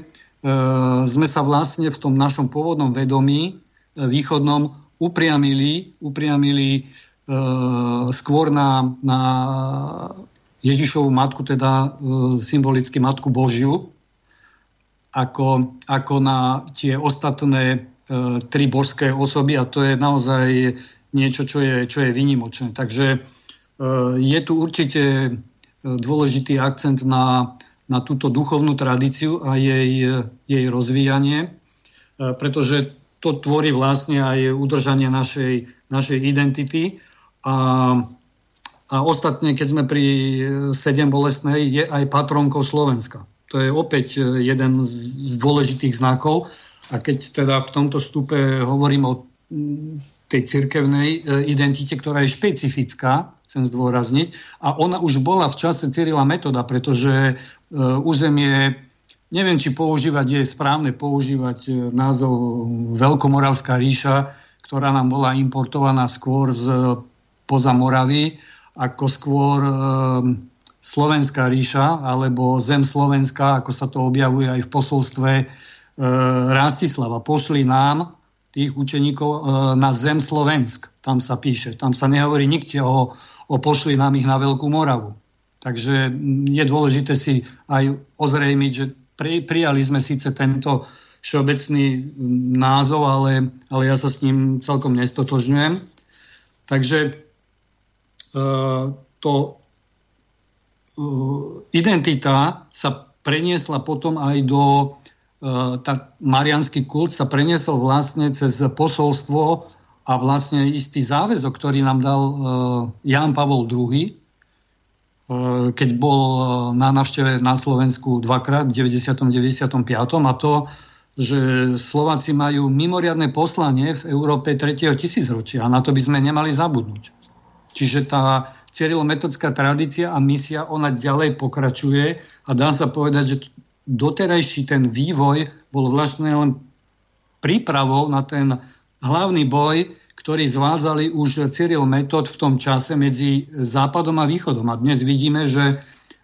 sme sa vlastne v tom našom pôvodnom vedomí východnom upriamili, upriamili skôr na, na Ježišovú matku, teda symbolicky Matku Božiu, ako, ako na tie ostatné e, tri božské osoby a to je naozaj niečo, čo je, čo je vynimočné. Takže e, je tu určite e, dôležitý akcent na, na túto duchovnú tradíciu a jej, jej rozvíjanie, e, pretože to tvorí vlastne aj udržanie našej, našej identity a A ostatne, keď sme pri 7 bolestnej, je aj patronkou Slovenska. To je opäť jeden z dôležitých znakov. A keď teda v tomto stupe hovorím o tej cirkevnej identite, ktorá je špecifická, chcem zdôrazniť, a ona už bola v čase Cyrila metoda, pretože územie neviem, či používať, je správne používať názov Veľkomoravská ríša, ktorá nám bola importovaná skôr z poza Moravy, ako skôr e, Slovenská ríša, alebo Zem Slovenska, ako sa to objavuje aj v posolstve e, Rastislava. Pošli nám, tých učeníkov, e, na Zem Slovensk. Tam sa píše. Tam sa nehovorí nikde o, o pošli nám ich na Veľkú Moravu. Takže je dôležité si aj ozrejmiť, že pri, prijali sme síce tento všeobecný názov, ale, ale ja sa s ním celkom nestotožňujem. Takže e, to e, identita sa preniesla potom aj do tá marianský kult sa preniesol vlastne cez posolstvo a vlastne istý záväzok, ktorý nám dal Ján Pavol II, keď bol na navšteve na Slovensku dvakrát v 90. 95. a to že Slováci majú mimoriadne poslanie v Európe 3. tisícročia a na to by sme nemali zabudnúť. Čiže tá cyrilometodská tradícia a misia, ona ďalej pokračuje a dá sa povedať, že doterajší ten vývoj bol vlastne len prípravou na ten hlavný boj, ktorý zvádzali už Cyril Metod v tom čase medzi Západom a Východom. A dnes vidíme, že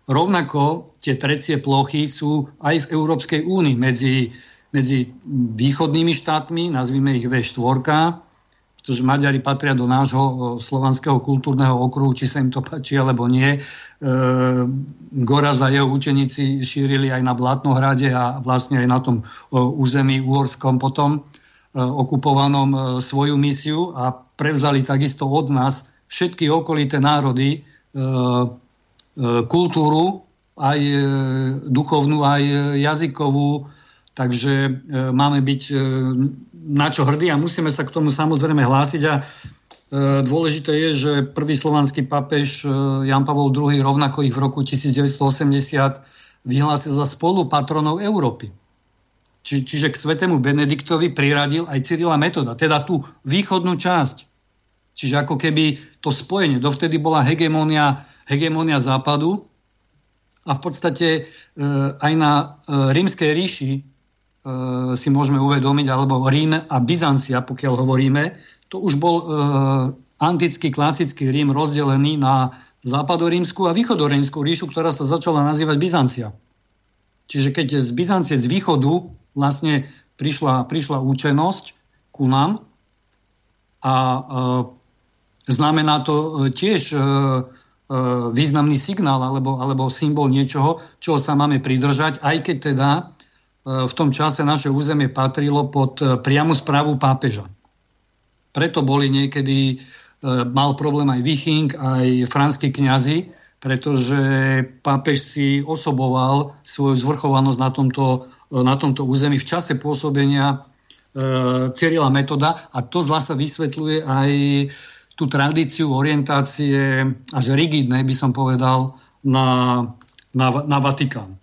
rovnako tie trecie plochy sú aj v Európskej únii medzi medzi východnými štátmi, nazvime ich V4, pretože Maďari patria do nášho slovanského kultúrneho okruhu, či sa im to páči alebo nie. E, Goraz a jeho učeníci šírili aj na Blatnohrade a vlastne aj na tom území uhorskom potom e, okupovanom e, svoju misiu a prevzali takisto od nás všetky okolité národy e, e, kultúru, aj e, duchovnú, aj jazykovú, Takže e, máme byť e, na čo hrdí a musíme sa k tomu samozrejme hlásiť a e, dôležité je, že prvý slovanský papež Jan Pavol II rovnako ich v roku 1980 vyhlásil za spolupatronov Európy. Či, čiže k svetému Benediktovi priradil aj Cyrila Metoda, teda tú východnú časť. Čiže ako keby to spojenie, dovtedy bola hegemónia, hegemónia západu a v podstate e, aj na e, rímskej ríši si môžeme uvedomiť, alebo Rím a Byzancia, pokiaľ hovoríme, to už bol uh, antický, klasický Rím rozdelený na západorímsku a východorímskú ríšu, ktorá sa začala nazývať Byzancia. Čiže keď z Byzancie z východu vlastne prišla, prišla účenosť ku nám a uh, znamená to tiež uh, významný signál alebo, alebo symbol niečoho, čoho sa máme pridržať, aj keď teda E, v tom čase naše územie patrilo pod e, priamu správu pápeža. Preto boli niekedy, e, mal problém aj Viching, aj franskí kňazi, pretože pápež si osoboval svoju zvrchovanosť na tomto, na tomto území v čase pôsobenia Cyrila Metoda a to zlasa vysvetľuje aj tú tradíciu orientácie až rigidnej, by som povedal, na, na, na Vatikán.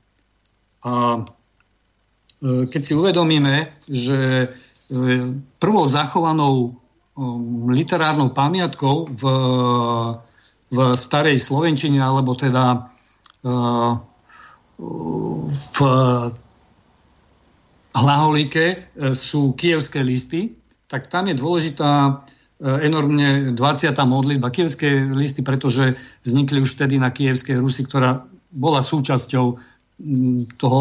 A E, keď si uvedomíme, že e, prvou zachovanou e, literárnou pamiatkou v, v starej Slovenčine, alebo teda v hlaholike sú kievské listy, tak tam je dôležitá enormne 20. modlitba. Kievské listy, pretože vznikli už vtedy na Kievskej Rusi, ktorá bola súčasťou toho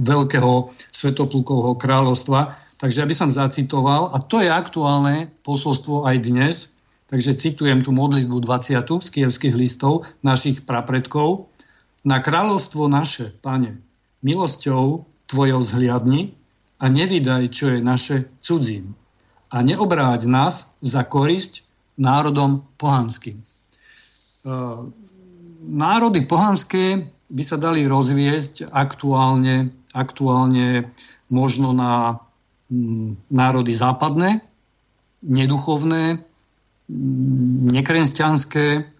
veľkého svetoplukového kráľovstva. Takže ja by som zacitoval, a to je aktuálne posolstvo aj dnes, takže citujem tú modlitbu 20. z kievských listov našich prapredkov. Na kráľovstvo naše, pane, milosťou tvojou zhliadni a nevydaj, čo je naše cudzím. A neobráť nás za korisť národom pohanským. E, národy pohanské by sa dali rozviesť aktuálne, aktuálne možno na mm, národy západné, neduchovné, mm, nekresťanské,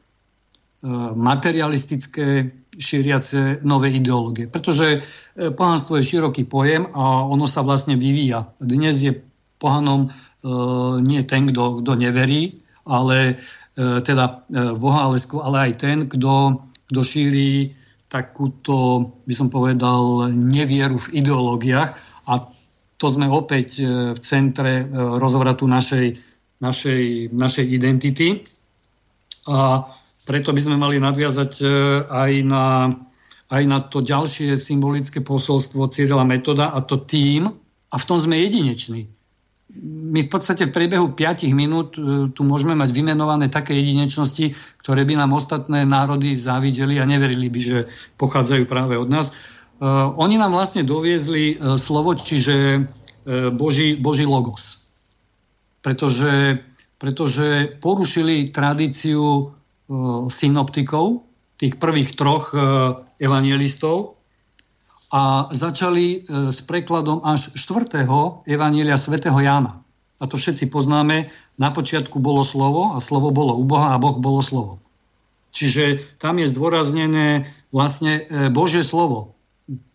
materialistické, šíriace nové ideológie. Pretože pohanstvo je široký pojem a ono sa vlastne vyvíja. Dnes je pohanom nie ten, kto, kto neverí, ale teda Boha, ale, ale aj ten, kto, kto šíri takúto, by som povedal, nevieru v ideológiách a to sme opäť v centre rozvratu našej, našej, našej identity. A preto by sme mali nadviazať e, aj na, aj na to ďalšie symbolické posolstvo Cyrila Metoda a to tým, a v tom sme jedineční. My v podstate v priebehu 5 minút e, tu môžeme mať vymenované také jedinečnosti, ktoré by nám ostatné národy závideli a neverili by, že pochádzajú práve od nás. Uh, oni nám vlastne doviezli uh, slovo, čiže Boží, Boží logos. Pretože, pretože porušili tradíciu E, synoptikov, tých prvých troch e, evangelistov a začali e, s prekladom až 4. evanielia svätého Jána. A to všetci poznáme. Na počiatku bolo slovo a slovo bolo u Boha a Boh bolo slovo. Čiže tam je zdôraznené vlastne Božie slovo,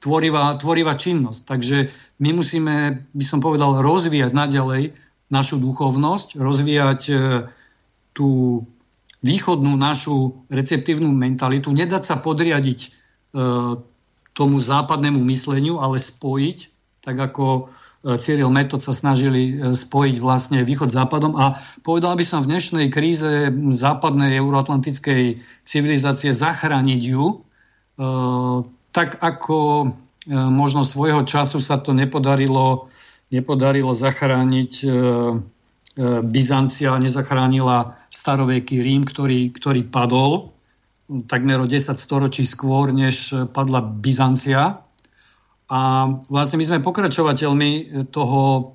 tvorivá, tvorivá činnosť. Takže my musíme, by som povedal, rozvíjať naďalej našu duchovnosť, rozvíjať tú východnú našu receptívnu mentalitu, nedať sa podriadiť e, tomu západnému mysleniu, ale spojiť, tak ako e, Cyril Metod sa snažili e, spojiť vlastne východ s západom. A povedal by som v dnešnej kríze západnej euroatlantickej civilizácie zachrániť ju, e, tak ako možno svojho času sa to nepodarilo, nepodarilo zachrániť Byzancia nezachránila staroveký Rím, ktorý, ktorý padol takmer o 10 storočí skôr, než padla Byzancia. A vlastne my sme pokračovateľmi toho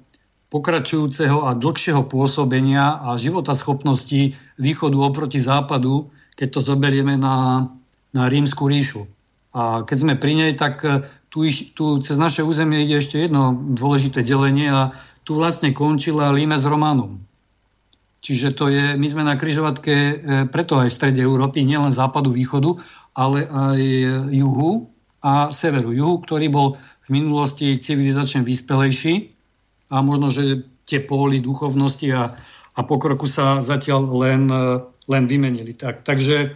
pokračujúceho a dlhšieho pôsobenia a života schopnosti východu oproti západu, keď to zoberieme na, na rímsku ríšu. A keď sme pri nej, tak tu, tu cez naše územie ide ešte jedno dôležité delenie a tu vlastne končila Limes Romanum. Čiže to je, my sme na kryžovatke e, preto aj v strede Európy, nielen západu, východu, ale aj juhu a severu. Juhu, ktorý bol v minulosti civilizačne vyspelejší a možno, že tie póly duchovnosti a, a pokroku sa zatiaľ len, e, len vymenili. Tak, takže e,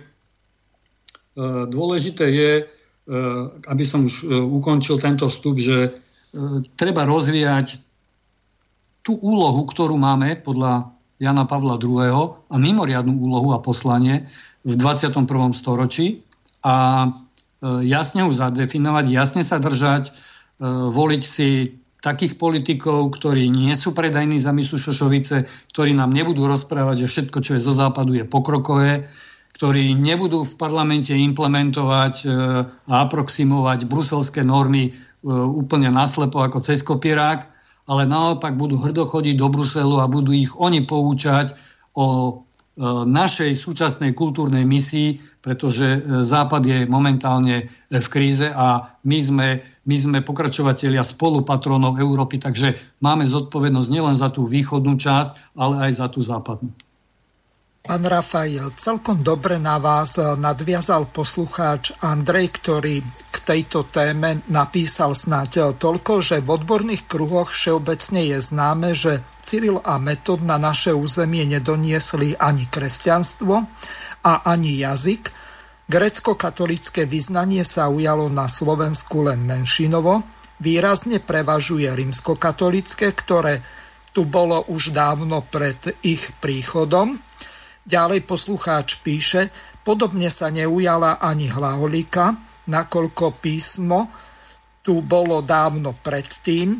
dôležité je, aby som už ukončil tento vstup, že treba rozvíjať tú úlohu, ktorú máme podľa Jana Pavla II. a mimoriadnú úlohu a poslanie v 21. storočí a e, jasne ho zadefinovať, jasne sa držať, e, voliť si takých politikov, ktorí nie sú predajní za myslu Šošovice, ktorí nám nebudú rozprávať, že všetko, čo je zo západu, je pokrokové, ktorí nebudú v parlamente implementovať e, a aproximovať bruselské normy úplne naslepo ako cez kopírák, ale naopak budú hrdo chodiť do Bruselu a budú ich oni poučať o e, našej súčasnej kultúrnej misii, pretože e, Západ je momentálne e, v kríze a my sme, my sme pokračovatelia spolupatrónov Európy, takže máme zodpovednosť nielen za tú východnú časť, ale aj za tú západnú. Pán Rafaj, celkom dobre na vás nadviazal poslucháč Andrej, ktorý k tejto téme napísal snáď toľko, že v odborných kruhoch všeobecne je známe, že Cyril a Metod na naše územie nedoniesli ani kresťanstvo a ani jazyk. Grecko-katolické vyznanie sa ujalo na Slovensku len menšinovo. Výrazne prevažuje rímsko-katolické, ktoré tu bolo už dávno pred ich príchodom Ďalej poslucháč píše, podobne sa neujala ani hlaholika, nakoľko písmo tu bolo dávno predtým,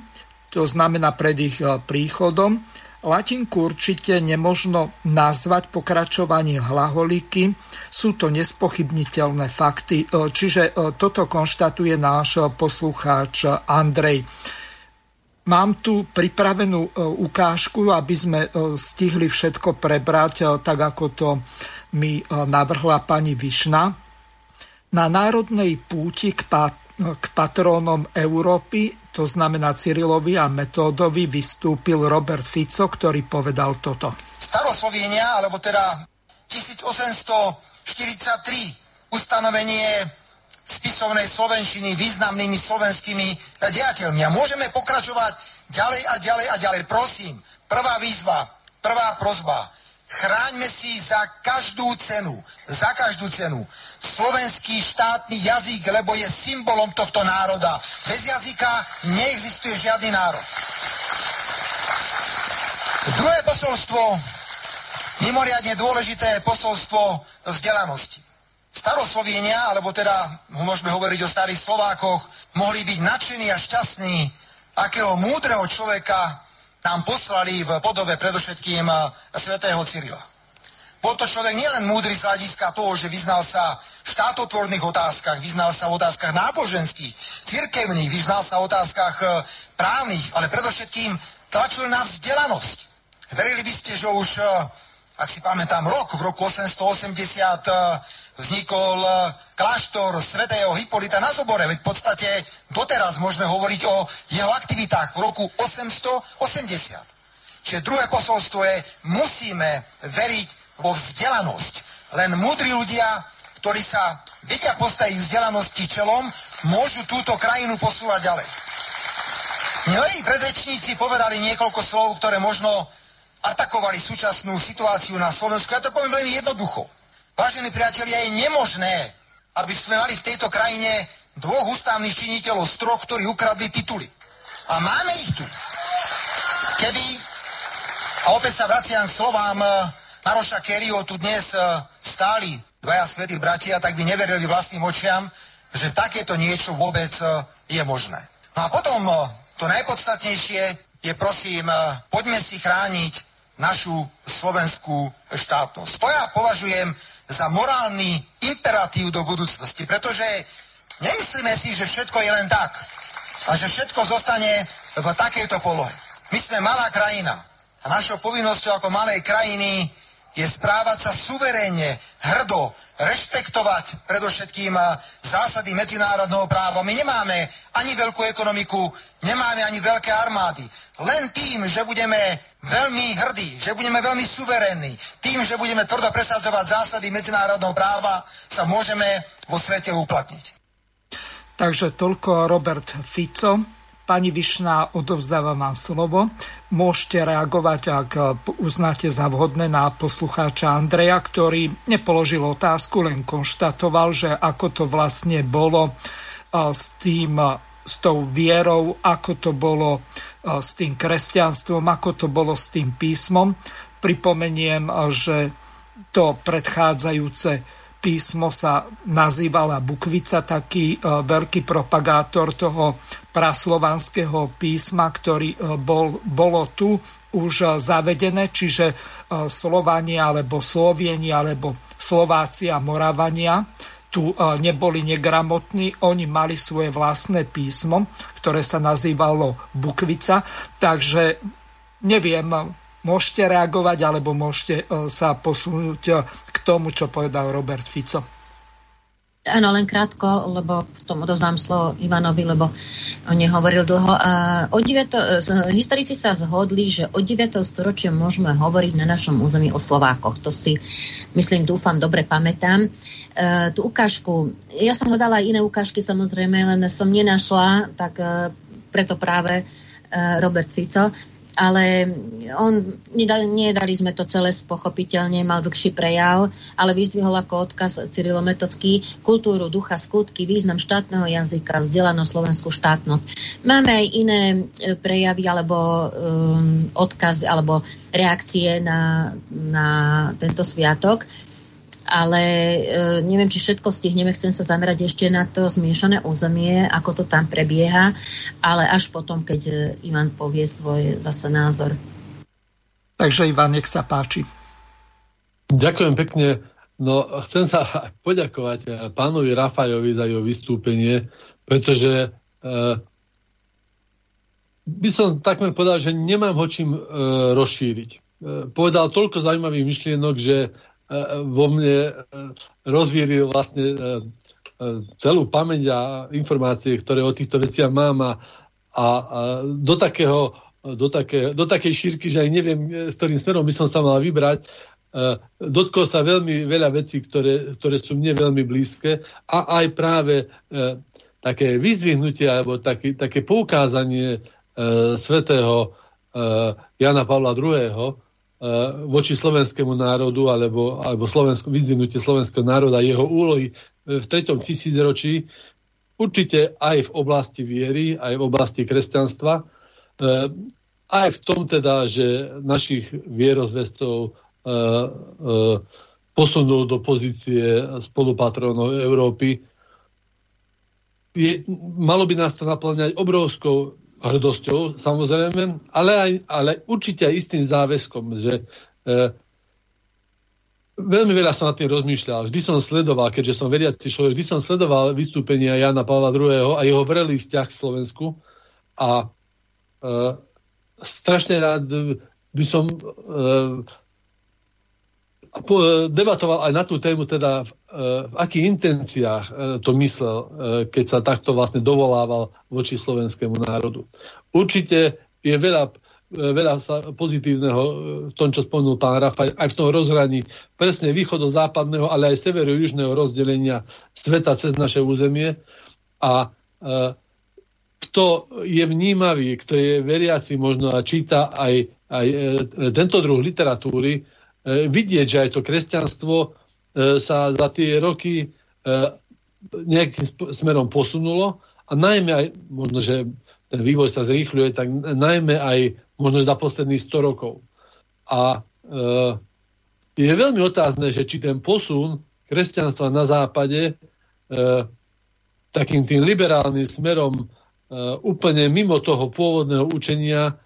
to znamená pred ich e, príchodom. Latinku určite nemožno nazvať pokračovaním hlaholiky, sú to nespochybniteľné fakty, e, čiže e, toto konštatuje náš poslucháč Andrej. Mám tu pripravenú e, ukážku, aby sme e, stihli všetko prebrať, e, tak ako to mi navrhla pani Višna. Na národnej púti k, pat- k patrónom Európy, to znamená Cyrilovi a Metódovi, vystúpil Robert Fico, ktorý povedal toto. Staroslovenia, alebo teda 1800 43 ustanovenie spisovnej slovenčiny významnými slovenskými diateľmi. A môžeme pokračovať ďalej a ďalej a ďalej. Prosím, prvá výzva, prvá prozba. Chráňme si za každú cenu, za každú cenu slovenský štátny jazyk, lebo je symbolom tohto národa. Bez jazyka neexistuje žiadny národ. Druhé posolstvo, mimoriadne dôležité posolstvo vzdelanosti. Staroslovenia, alebo teda môžeme hovoriť o starých Slovákoch, mohli byť nadšení a šťastní, akého múdreho človeka nám poslali v podobe predovšetkým svätého Cyrila. Bol to človek nielen múdry z hľadiska toho, že vyznal sa v štátotvorných otázkach, vyznal sa v otázkach náboženských, cirkevných, vyznal sa v otázkach e, právnych, ale predovšetkým tlačil na vzdelanosť. Verili by ste, že už, e, ak si pamätám, rok, v roku 880 e, vznikol kláštor svätého Hipolita na Zobore, veď v podstate doteraz môžeme hovoriť o jeho aktivitách v roku 880. Čiže druhé posolstvo je, musíme veriť vo vzdelanosť. Len múdri ľudia, ktorí sa vedia postaviť vzdelanosti čelom, môžu túto krajinu posúvať ďalej. Moji predrečníci povedali niekoľko slov, ktoré možno atakovali súčasnú situáciu na Slovensku. Ja to poviem veľmi jednoducho. Vážení priatelia, je nemožné, aby sme mali v tejto krajine dvoch ústavných činiteľov z troch, ktorí ukradli tituly. A máme ich tu. Keby, a opäť sa vraciam k slovám eh, Maroša Kerryho, tu dnes eh, stáli dvaja svätí bratia, tak by neverili vlastným očiam, že takéto niečo vôbec eh, je možné. No a potom to najpodstatnejšie je, prosím, poďme si chrániť našu slovenskú štátnosť. To ja považujem za morálny imperatív do budúcnosti, pretože nemyslíme si, že všetko je len tak a že všetko zostane v takejto polohe. My sme malá krajina a našou povinnosťou ako malej krajiny je správať sa suverénne, hrdo, rešpektovať predovšetkým zásady medzinárodného práva. My nemáme ani veľkú ekonomiku, nemáme ani veľké armády. Len tým, že budeme veľmi hrdí, že budeme veľmi suverénni, tým, že budeme tvrdo presadzovať zásady medzinárodného práva, sa môžeme vo svete uplatniť. Takže toľko Robert Fico. Pani Višná, odovzdávam vám slovo. Môžete reagovať, ak uznáte za vhodné na poslucháča Andreja, ktorý nepoložil otázku, len konštatoval, že ako to vlastne bolo s tým s tou vierou, ako to bolo s tým kresťanstvom, ako to bolo s tým písmom. Pripomeniem, že to predchádzajúce písmo sa nazývala Bukvica, taký veľký propagátor toho praslovanského písma, ktorý bol, bolo tu už zavedené, čiže Slovania alebo Slovieni alebo Slováci a Moravania tu e, neboli negramotní, oni mali svoje vlastné písmo, ktoré sa nazývalo Bukvica, takže neviem, môžete reagovať, alebo môžete e, sa posunúť k tomu, čo povedal Robert Fico. Áno, len krátko, lebo tom odovzdám slovo Ivanovi, lebo nehovoril dlho. A o 9, historici sa zhodli, že od 9. storočia môžeme hovoriť na našom území o Slovákoch. To si, myslím, dúfam, dobre pamätám. Uh, tú ukážku, ja som hľadala iné ukážky samozrejme, len som nenašla, tak uh, preto práve uh, Robert Fico ale on, nedali, sme to celé pochopiteľne, mal dlhší prejav, ale vyzdvihol ako odkaz Cyrilo Metocký kultúru, ducha, skutky, význam štátneho jazyka, vzdelanú slovenskú štátnosť. Máme aj iné e, prejavy alebo um, odkaz alebo reakcie na, na tento sviatok ale e, neviem, či všetko stihneme. Chcem sa zamerať ešte na to zmiešané územie, ako to tam prebieha, ale až potom, keď e, Ivan povie svoj zase názor. Takže Ivan, nech sa páči. Ďakujem pekne. No, chcem sa poďakovať e, pánovi Rafajovi za jeho vystúpenie, pretože e, by som takmer povedal, že nemám ho čím e, rozšíriť. E, povedal toľko zaujímavých myšlienok, že vo mne e, rozvíril vlastne e, celú pamäť a informácie, ktoré o týchto veciach mám a, a, do, takého, do, také, do takej šírky, že aj neviem, s ktorým smerom by som sa mal vybrať. dotkol sa veľmi veľa vecí, ktoré, ktoré sú mne veľmi blízke a aj práve také vyzdvihnutie alebo také, také poukázanie svetého Jana Pavla II voči slovenskému národu alebo, alebo slovensko, vyzdvihnutie slovenského národa, jeho úlohy v treťom tisícročí, určite aj v oblasti viery, aj v oblasti kresťanstva, aj v tom teda, že našich vierozvestov posunul do pozície spolupatrónov Európy. Je, malo by nás to naplňať obrovskou hrdosťou, samozrejme, ale, aj, ale určite aj istým záväzkom, že uh, veľmi veľa som nad tým rozmýšľal. Vždy som sledoval, keďže som veriaci človek, vždy som sledoval vystúpenia Jana Pavla II. a jeho vrelý vzťah k Slovensku a uh, strašne rád by som e, debatoval aj na tú tému, teda v, e, akých intenciách e, to myslel, keď sa takto vlastne dovolával voči slovenskému národu. Určite je veľa, veľa pozitívneho v tom, čo spomenul pán Rafaj, aj v tom rozhraní presne východo-západného, ale aj severo-južného rozdelenia sveta cez naše územie a kto je vnímavý, kto je veriaci možno a číta aj, aj e, tento druh literatúry, e, vidieť, že aj to kresťanstvo e, sa za tie roky e, nejakým smerom posunulo a najmä aj, možno, že ten vývoj sa zrýchľuje, tak najmä aj možno za posledných 100 rokov. A e, je veľmi otázne, že či ten posun kresťanstva na západe e, takým tým liberálnym smerom E, úplne mimo toho pôvodného učenia,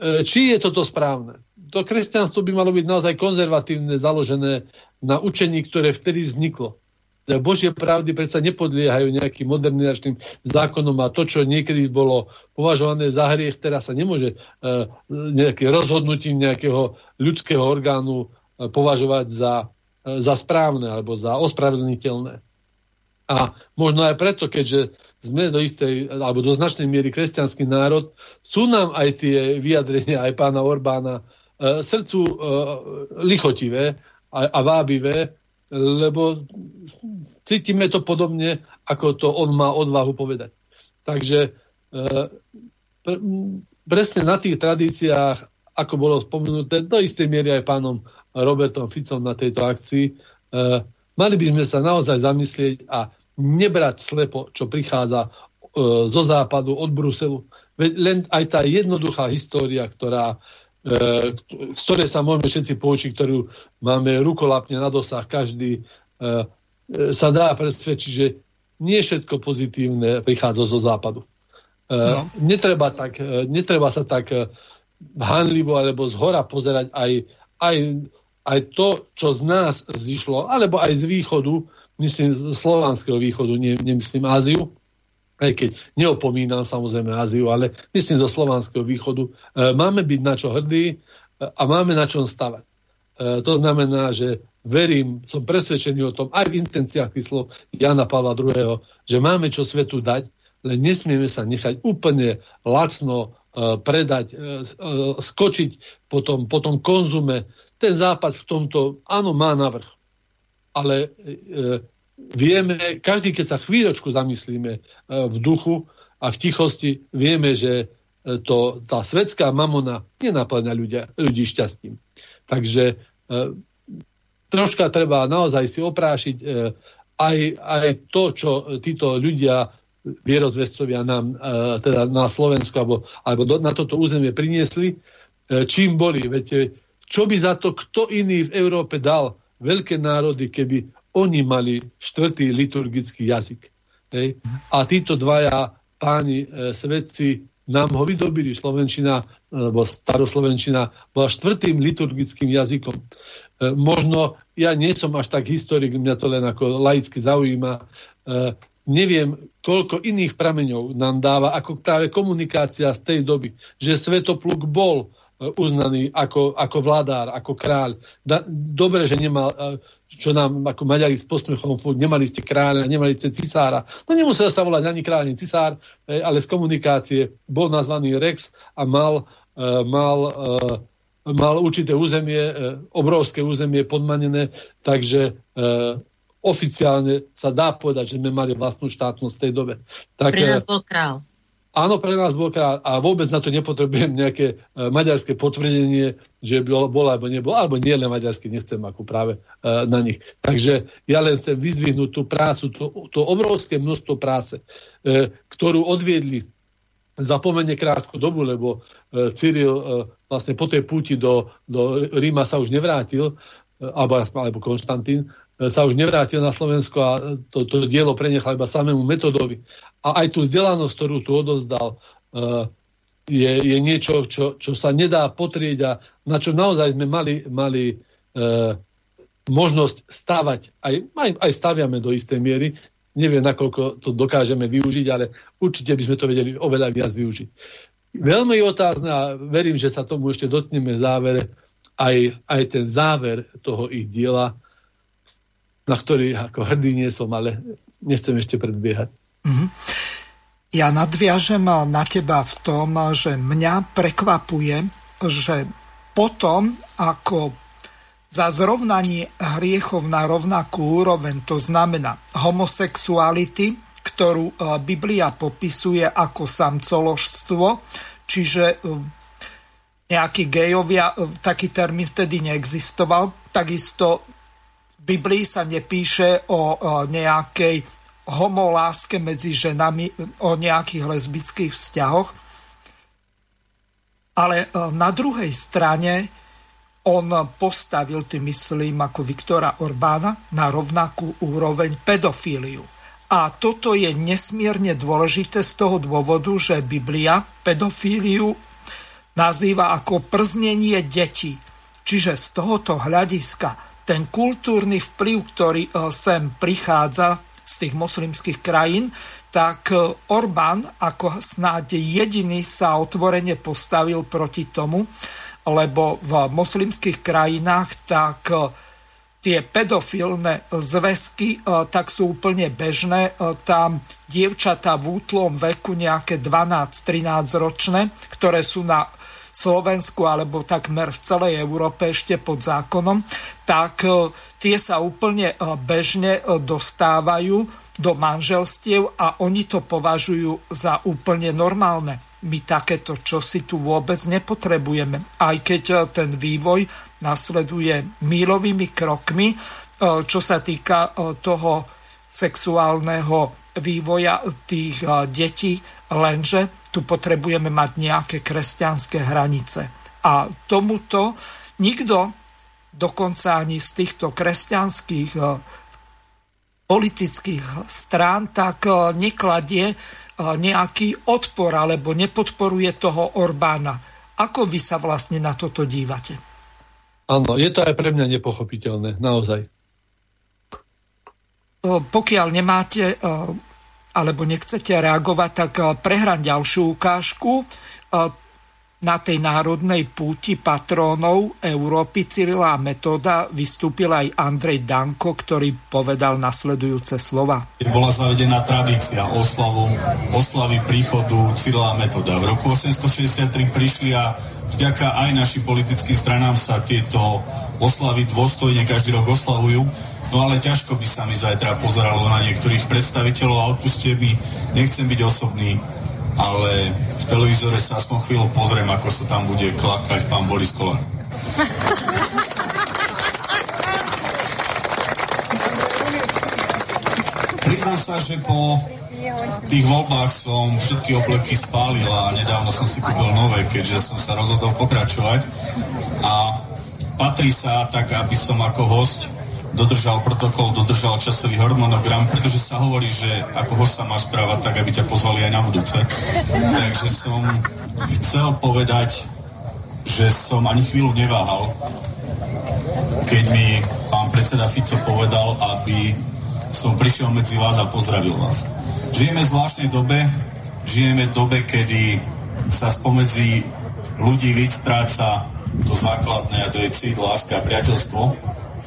e, či je toto správne. To kresťanstvo by malo byť naozaj konzervatívne, založené na učení, ktoré vtedy vzniklo. Božie pravdy predsa nepodliehajú nejakým modernizačným zákonom a to, čo niekedy bolo považované za hriech, teraz sa nemôže uh, nejaké rozhodnutím nejakého ľudského orgánu uh, považovať za, uh, za správne alebo za ospravedlniteľné. A možno aj preto, keďže sme do istej, alebo do značnej miery kresťanský národ, sú nám aj tie vyjadrenia aj pána Orbána e, srdcu e, lichotivé a, vábivé, lebo cítime to podobne, ako to on má odvahu povedať. Takže e, presne na tých tradíciách, ako bolo spomenuté, do istej miery aj pánom Robertom Ficom na tejto akcii, e, Mali by sme sa naozaj zamyslieť a nebrať slepo, čo prichádza e, zo západu, od Bruselu. Len aj tá jednoduchá história, ktorá, e, z ktorej sa môžeme všetci poučiť, ktorú máme rukolapne na dosah každý, e, e, sa dá presvedčiť, že nie všetko pozitívne prichádza zo západu. E, no. netreba, tak, e, netreba sa tak e, hanlivo alebo z hora pozerať aj, aj aj to, čo z nás zišlo, alebo aj z východu, myslím z slovanského východu, ne, nemyslím Áziu, aj keď neopomínam samozrejme Áziu, ale myslím zo slovanského východu, e, máme byť na čo hrdí e, a máme na čom stavať. E, to znamená, že verím, som presvedčený o tom, aj v intenciách tých slov Jana Pavla II., že máme čo svetu dať, len nesmieme sa nechať úplne lacno predať, skočiť po tom, po tom konzume ten západ v tomto, áno, má navrh. Ale vieme, každý, keď sa chvíľočku zamyslíme e, v duchu a v tichosti, vieme, že e, to, tá svetská mamona nenaplňa ľudia, ľudí šťastím. Takže e, troška treba naozaj si oprášiť aj, aj to, čo títo ľudia vierozvestovia nám, teda na Slovensku alebo, alebo na toto územie priniesli, čím boli. Viete, čo by za to kto iný v Európe dal veľké národy, keby oni mali štvrtý liturgický jazyk. Hej? A títo dvaja páni e, svedci nám ho vydobili. Slovenčina, alebo staroslovenčina bola štvrtým liturgickým jazykom. E, možno, ja nie som až tak historik, mňa to len ako laicky zaujíma, e, neviem, koľko iných prameňov nám dáva ako práve komunikácia z tej doby, že Svetopluk bol uznaný ako, ako vládár, ako kráľ. Da, dobre, že nemal, e, čo nám ako Maďari s posmechom furt, nemali ste kráľa, nemali ste cisára. No nemusel sa volať ani kráľ, ani cisár, e, ale z komunikácie bol nazvaný Rex a mal, e, mal mal určité územie, e, obrovské územie podmanené, takže e, oficiálne sa dá povedať, že sme mali vlastnú štátnosť v tej dobe. Tak, pre nás bol král. Áno, pre nás bol král a vôbec na to nepotrebujem nejaké uh, maďarské potvrdenie, že bol, bol alebo nebol, alebo nie len maďarské, nechcem ako práve uh, na nich. Takže ja len chcem vyzvihnúť tú prácu, to, to obrovské množstvo práce, uh, ktorú odviedli za pomerne krátku dobu, lebo Cyril vlastne po tej púti do, do Ríma sa už nevrátil, alebo, alebo Konštantín, sa už nevrátil na Slovensko a to, to dielo prenechal iba samému metodovi. A aj tú vzdelanosť, ktorú tu odozdal, uh, je, je niečo, čo, čo sa nedá potrieť a na čo naozaj sme mali, mali uh, možnosť stavať. Aj, aj, aj staviame do istej miery. Neviem, nakoľko to dokážeme využiť, ale určite by sme to vedeli oveľa viac využiť. Veľmi otázne a verím, že sa tomu ešte dotkneme v závere, aj, aj ten záver toho ich diela, na ktorý ako hrdý nie som, ale nechcem ešte predbiehať. Mm-hmm. Ja nadviažem na teba v tom, že mňa prekvapuje, že potom, ako za zrovnanie hriechov na rovnakú úroveň, to znamená homosexuality, ktorú e, Biblia popisuje ako samcoložstvo, čiže e, nejakí gejovia, e, taký termín vtedy neexistoval, takisto Biblii sa nepíše o, nejakej homoláske medzi ženami, o nejakých lesbických vzťahoch. Ale e, na druhej strane on postavil, tým myslím, ako Viktora Orbána, na rovnakú úroveň pedofíliu. A toto je nesmierne dôležité z toho dôvodu, že Biblia pedofíliu nazýva ako prznenie detí. Čiže z tohoto hľadiska ten kultúrny vplyv, ktorý e, sem prichádza z tých moslimských krajín, tak e, Orbán ako snáď jediný sa otvorene postavil proti tomu, lebo v moslimských krajinách tak e, tie pedofilné zväzky tak sú úplne bežné. Tam dievčatá v útlom veku nejaké 12-13 ročné, ktoré sú na Slovensku alebo takmer v celej Európe ešte pod zákonom, tak e, tie sa úplne e, bežne e, dostávajú do manželstiev a oni to považujú za úplne normálne. My takéto čosi tu vôbec nepotrebujeme. Aj keď ten vývoj nasleduje mílovými krokmi, čo sa týka toho sexuálneho vývoja tých detí, lenže tu potrebujeme mať nejaké kresťanské hranice. A tomuto nikto, dokonca ani z týchto kresťanských e, politických strán, tak e, nekladie e, nejaký odpor alebo nepodporuje toho Orbána. Ako vy sa vlastne na toto dívate? Áno, je to aj pre mňa nepochopiteľné, naozaj. Pokiaľ nemáte alebo nechcete reagovať, tak eh, prehrám ďalšiu ukážku. Eh, na tej národnej púti patrónov Európy Cyrila a Metoda vystúpil aj Andrej Danko, ktorý povedal nasledujúce slova. Bola zavedená tradícia oslavu, oslavy príchodu Cyrila a Metoda. V roku 863 prišli a vďaka aj našim politickým stranám sa tieto oslavy dôstojne každý rok oslavujú. No ale ťažko by sa mi zajtra pozeralo na niektorých predstaviteľov a odpuste mi, nechcem byť osobný, ale v televízore sa aspoň chvíľu pozriem, ako sa tam bude klakať pán Boris Kolár. Priznám sa, že po tých voľbách som všetky obleky spálil a nedávno som si kúpil nové, keďže som sa rozhodol pokračovať. A patrí sa tak, aby som ako host dodržal protokol, dodržal časový harmonogram, pretože sa hovorí, že ako ho sa má správať tak, aby ťa pozvali aj na budúce. Takže som chcel povedať, že som ani chvíľu neváhal, keď mi pán predseda Fico povedal, aby som prišiel medzi vás a pozdravil vás. Žijeme v zvláštnej dobe, žijeme v dobe, kedy sa spomedzi ľudí víc stráca to základné a to je cít, láska a priateľstvo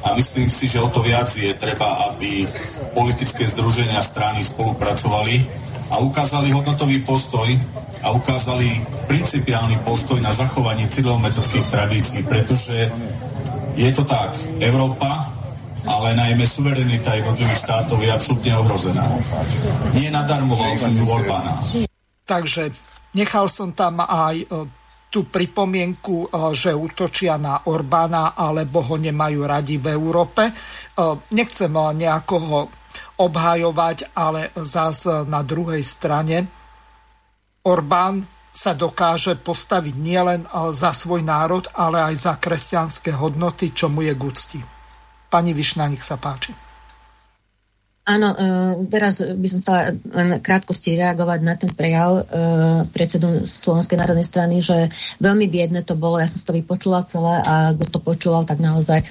a myslím si, že o to viac je treba, aby politické združenia strany spolupracovali a ukázali hodnotový postoj a ukázali principiálny postoj na zachovanie cyrilometodských tradícií, pretože je to tak, Európa, ale najmä suverenita jednotlivých štátov je absolútne ohrozená. Nie nadarmo vo Orbána. Takže nechal som tam aj e, tú pripomienku, e, že útočia na Orbána alebo ho nemajú radi v Európe. E, nechcem nejako ho obhajovať, ale zás na druhej strane Orbán sa dokáže postaviť nielen za svoj národ, ale aj za kresťanské hodnoty, čo mu je k úcti. Pani Višna, nech sa páči. Áno, e, teraz by som chcela len krátkosti reagovať na ten prejav e, predsedu Slovenskej národnej strany, že veľmi biedne to bolo, ja som to vypočula celé a kto to počúval, tak naozaj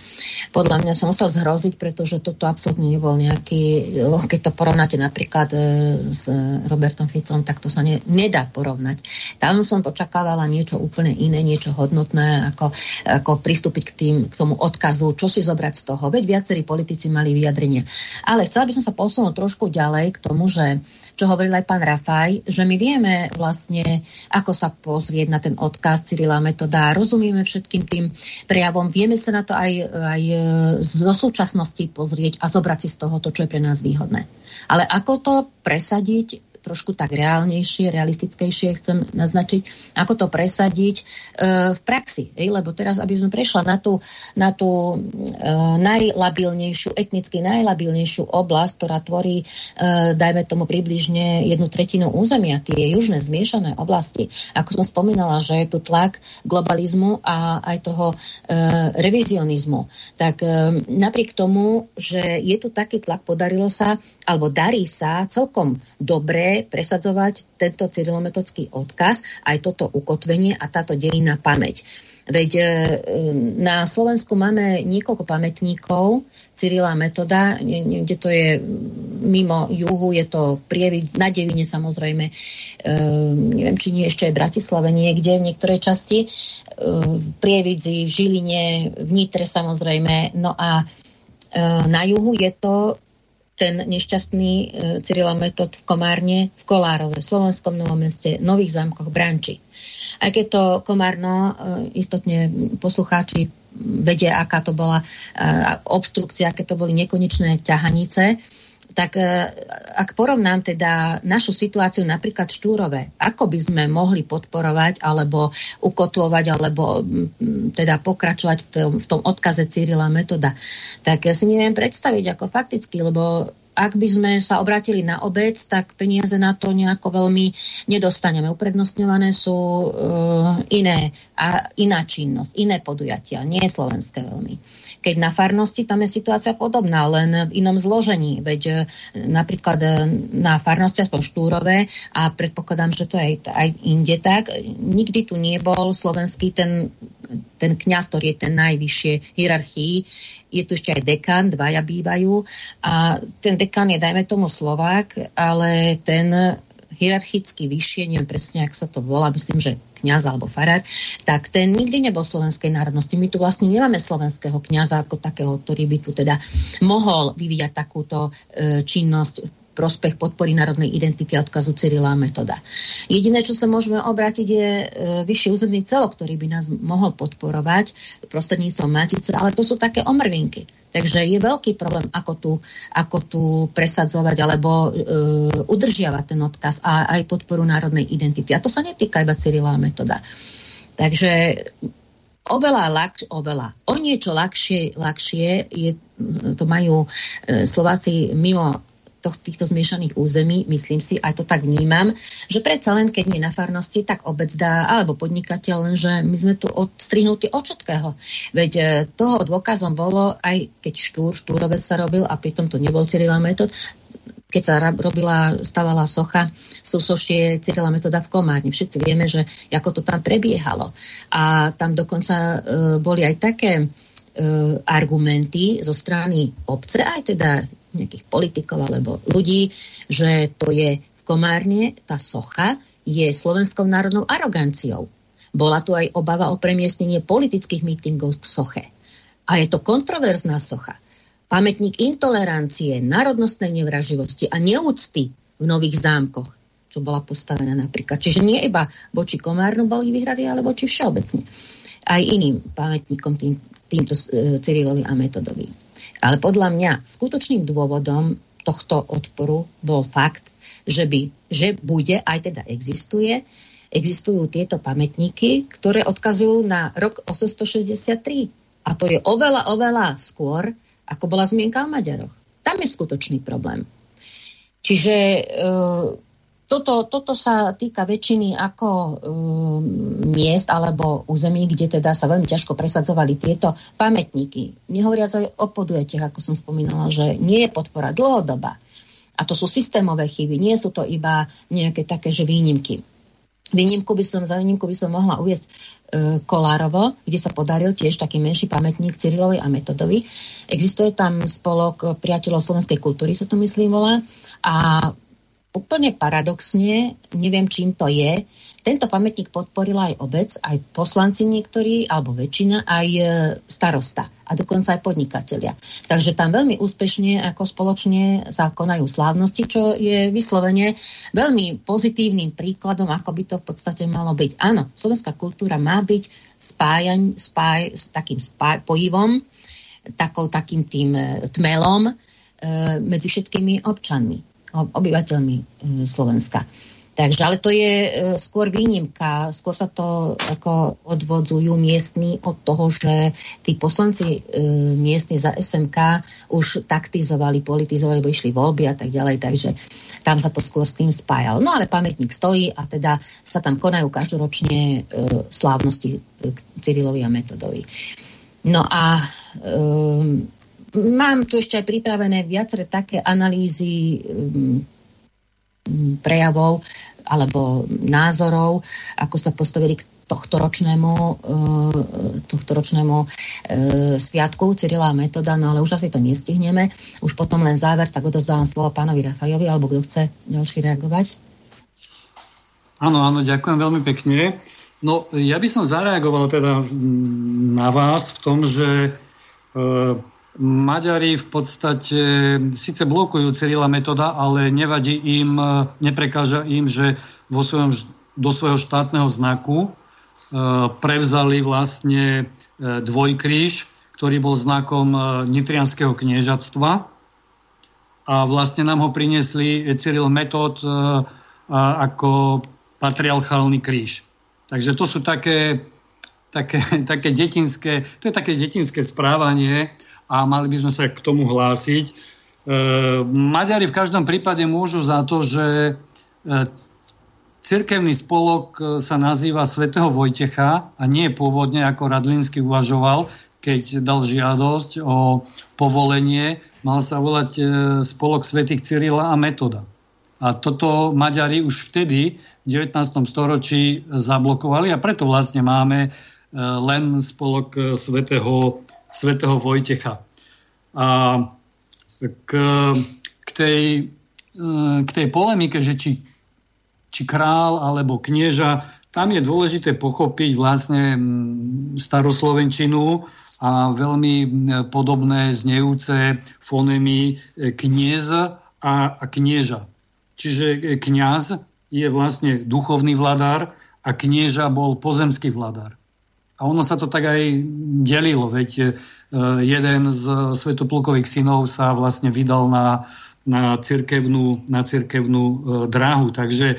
podľa mňa som musel zhroziť, pretože toto absolútne nebol nejaký, keď to porovnáte napríklad e, s Robertom Ficom, tak to sa ne, nedá porovnať. Tam som počakávala niečo úplne iné, niečo hodnotné, ako, ako pristúpiť k, tým, k tomu odkazu, čo si zobrať z toho. Veď viacerí politici mali vyjadrenia. Ale chcela by som sa posunúť trošku ďalej k tomu, že čo hovoril aj pán Rafaj, že my vieme vlastne, ako sa pozrieť na ten odkaz Cyrila Metoda, rozumieme všetkým tým prejavom, vieme sa na to aj, aj zo súčasnosti pozrieť a zobrať si z toho to, čo je pre nás výhodné. Ale ako to presadiť, trošku tak reálnejšie, realistickejšie chcem naznačiť, ako to presadiť e, v praxi. Ej? Lebo teraz, aby sme prešla na tú, na tú e, najlabilnejšiu, etnicky najlabilnejšiu oblasť, ktorá tvorí, e, dajme tomu približne jednu tretinu územia, tie južné zmiešané oblasti. Ako som spomínala, že je tu tlak globalizmu a aj toho e, revizionizmu. Tak e, napriek tomu, že je tu taký tlak, podarilo sa, alebo darí sa celkom dobre presadzovať tento cyrilometodský odkaz, aj toto ukotvenie a táto dejina pamäť. Veď e, na Slovensku máme niekoľko pamätníkov Cyrila Metoda, kde to je mimo juhu, je to prievid na Devine samozrejme, e, neviem, či nie ešte aj v Bratislave niekde v niektorej časti, e, v Prievidzi, v Žiline, v Nitre samozrejme, no a na juhu je to ten nešťastný e, Cyrila Metod v Komárne, v Kolárove, v Slovenskom Novom meste, Nových zámkoch, Branči. Aj keď to Komárno, e, istotne poslucháči vedia, aká to bola e, obstrukcia, aké to boli nekonečné ťahanice, tak e, ak porovnám teda našu situáciu napríklad Štúrove, ako by sme mohli podporovať alebo ukotvovať alebo teda pokračovať v tom, v tom odkaze Cyrila metoda, tak ja si neviem predstaviť ako fakticky, lebo ak by sme sa obratili na obec, tak peniaze na to nejako veľmi nedostaneme. Uprednostňované sú uh, iné a iná činnosť, iné podujatia, nie slovenské veľmi. Keď na farnosti tam je situácia podobná, len v inom zložení. Veď e, napríklad e, na farnosti, aspoň Štúrové, a predpokladám, že to aj, aj inde tak, nikdy tu nebol slovenský ten, ten kňaz, ktorý je ten najvyššie hierarchii. Je tu ešte aj dekan, dvaja bývajú. A ten dekan je, dajme tomu, Slovák, ale ten hierarchicky vyššie, neviem presne, ak sa to volá, myslím, že kňaz alebo farár, tak ten nikdy nebol slovenskej národnosti. My tu vlastne nemáme slovenského kňaza ako takého, ktorý by tu teda mohol vyvíjať takúto e, činnosť prospech podpory národnej identity a odkazu Cyrila metoda. Jediné, čo sa môžeme obrátiť, je e, vyšší územný celok, ktorý by nás mohol podporovať prostredníctvom Matice, ale to sú také omrvinky. Takže je veľký problém, ako tu, ako tu presadzovať alebo e, udržiavať ten odkaz a aj podporu národnej identity. A to sa netýka iba Cyrila metoda. Takže oveľa, ľahšie, oveľa, o niečo ľahšie, ľahšie je, to majú e, Slováci mimo týchto zmiešaných území, myslím si, aj to tak vnímam, že predsa len, keď mi na farnosti, tak obec dá, alebo podnikateľ, len, že my sme tu odstrihnutí od všetkého. Veď e, toho dôkazom bolo, aj keď štúr, štúrovec sa robil a pritom to nebol Cyrila metód, keď sa robila, stavala socha súsošie Cyrila metoda v Komárni. Všetci vieme, že ako to tam prebiehalo. A tam dokonca e, boli aj také e, argumenty zo strany obce, aj teda nejakých politikov alebo ľudí, že to je v Komárne, tá socha je slovenskou národnou aroganciou. Bola tu aj obava o premiestnenie politických mítingov k soche. A je to kontroverzná socha. Pamätník intolerancie, národnostnej nevraživosti a neúcty v nových zámkoch. čo bola postavená napríklad. Čiže nie iba voči Komárnu boli výhrady, ale voči všeobecne. Aj iným pamätníkom tým, týmto e, Cyrilovi a Metodovi. Ale podľa mňa skutočným dôvodom tohto odporu bol fakt, že, by, že bude, aj teda existuje, existujú tieto pamätníky, ktoré odkazujú na rok 863. A to je oveľa, oveľa skôr, ako bola zmienka o Maďaroch. Tam je skutočný problém. Čiže e, toto, toto sa týka väčšiny ako e, miest alebo území, kde teda sa veľmi ťažko presadzovali tieto pamätníky. Nehovoriac aj o podujetiach, ako som spomínala, že nie je podpora dlhodobá. A to sú systémové chyby, nie sú to iba nejaké také, že výnimky. Výnimku by som, za výnimku by som mohla uviesť e, Kolárovo, kde sa podaril tiež taký menší pamätník Cyrilovi a Metodovi. Existuje tam spolok priateľov slovenskej kultúry, sa to myslím volá. A úplne paradoxne, neviem čím to je, tento pamätník podporila aj obec, aj poslanci niektorí, alebo väčšina, aj e, starosta a dokonca aj podnikatelia. Takže tam veľmi úspešne ako spoločne sa konajú slávnosti, čo je vyslovene veľmi pozitívnym príkladom, ako by to v podstate malo byť. Áno, slovenská kultúra má byť spájaň, spáj, s takým spáj, pojivom, takou, takým tým e, tmelom e, medzi všetkými občanmi, obyvateľmi e, Slovenska. Takže, ale to je e, skôr výnimka. Skôr sa to ako odvodzujú miestni od toho, že tí poslanci e, miestni za SMK už taktizovali, politizovali, bo išli voľby a tak ďalej, takže tam sa to skôr s tým spájalo. No ale pamätník stojí a teda sa tam konajú každoročne e, slávnosti k Cyrilovi a Metodovi. No a e, mám tu ešte aj pripravené viaceré také analýzy e, prejavov alebo názorov, ako sa postavili k tohto ročnému, uh, tohto ročnému uh, sviatku Cyrila a Metoda, no ale už asi to nestihneme. Už potom len záver, tak odozdávam slovo pánovi Rafajovi, alebo kto chce ďalší reagovať. Áno, áno, ďakujem veľmi pekne. No, ja by som zareagoval teda na vás v tom, že uh, Maďari v podstate síce blokujú Cyrila metoda, ale nevadí im, neprekáža im, že vo svojom, do svojho štátneho znaku e, prevzali vlastne e, dvojkríž, ktorý bol znakom e, nitrianského kniežatstva a vlastne nám ho priniesli Cyril Metod ako patriarchálny kríž. Takže to sú také, také, také detinské, to je také detinské správanie, a mali by sme sa k tomu hlásiť. E, Maďari v každom prípade môžu za to, že e, cirkevný spolok e, sa nazýva svätého Vojtecha a nie pôvodne ako Radlinsky uvažoval, keď dal žiadosť o povolenie, mal sa volať spolok svätých Cyrila a Metoda. A toto Maďari už vtedy v 19. storočí zablokovali a preto vlastne máme len spolok svätého svätého Vojtecha. A k, k, tej, k tej polemike, že či, či král alebo knieža, tam je dôležité pochopiť vlastne staroslovenčinu a veľmi podobné znejúce fonemy e, kniez a, knieža. Čiže kňaz je vlastne duchovný vladár a knieža bol pozemský vladár. A ono sa to tak aj delilo, veď e, jeden z svetoplukových synov sa vlastne vydal na, na cirkevnú, na cirkevnú e, dráhu. Takže e,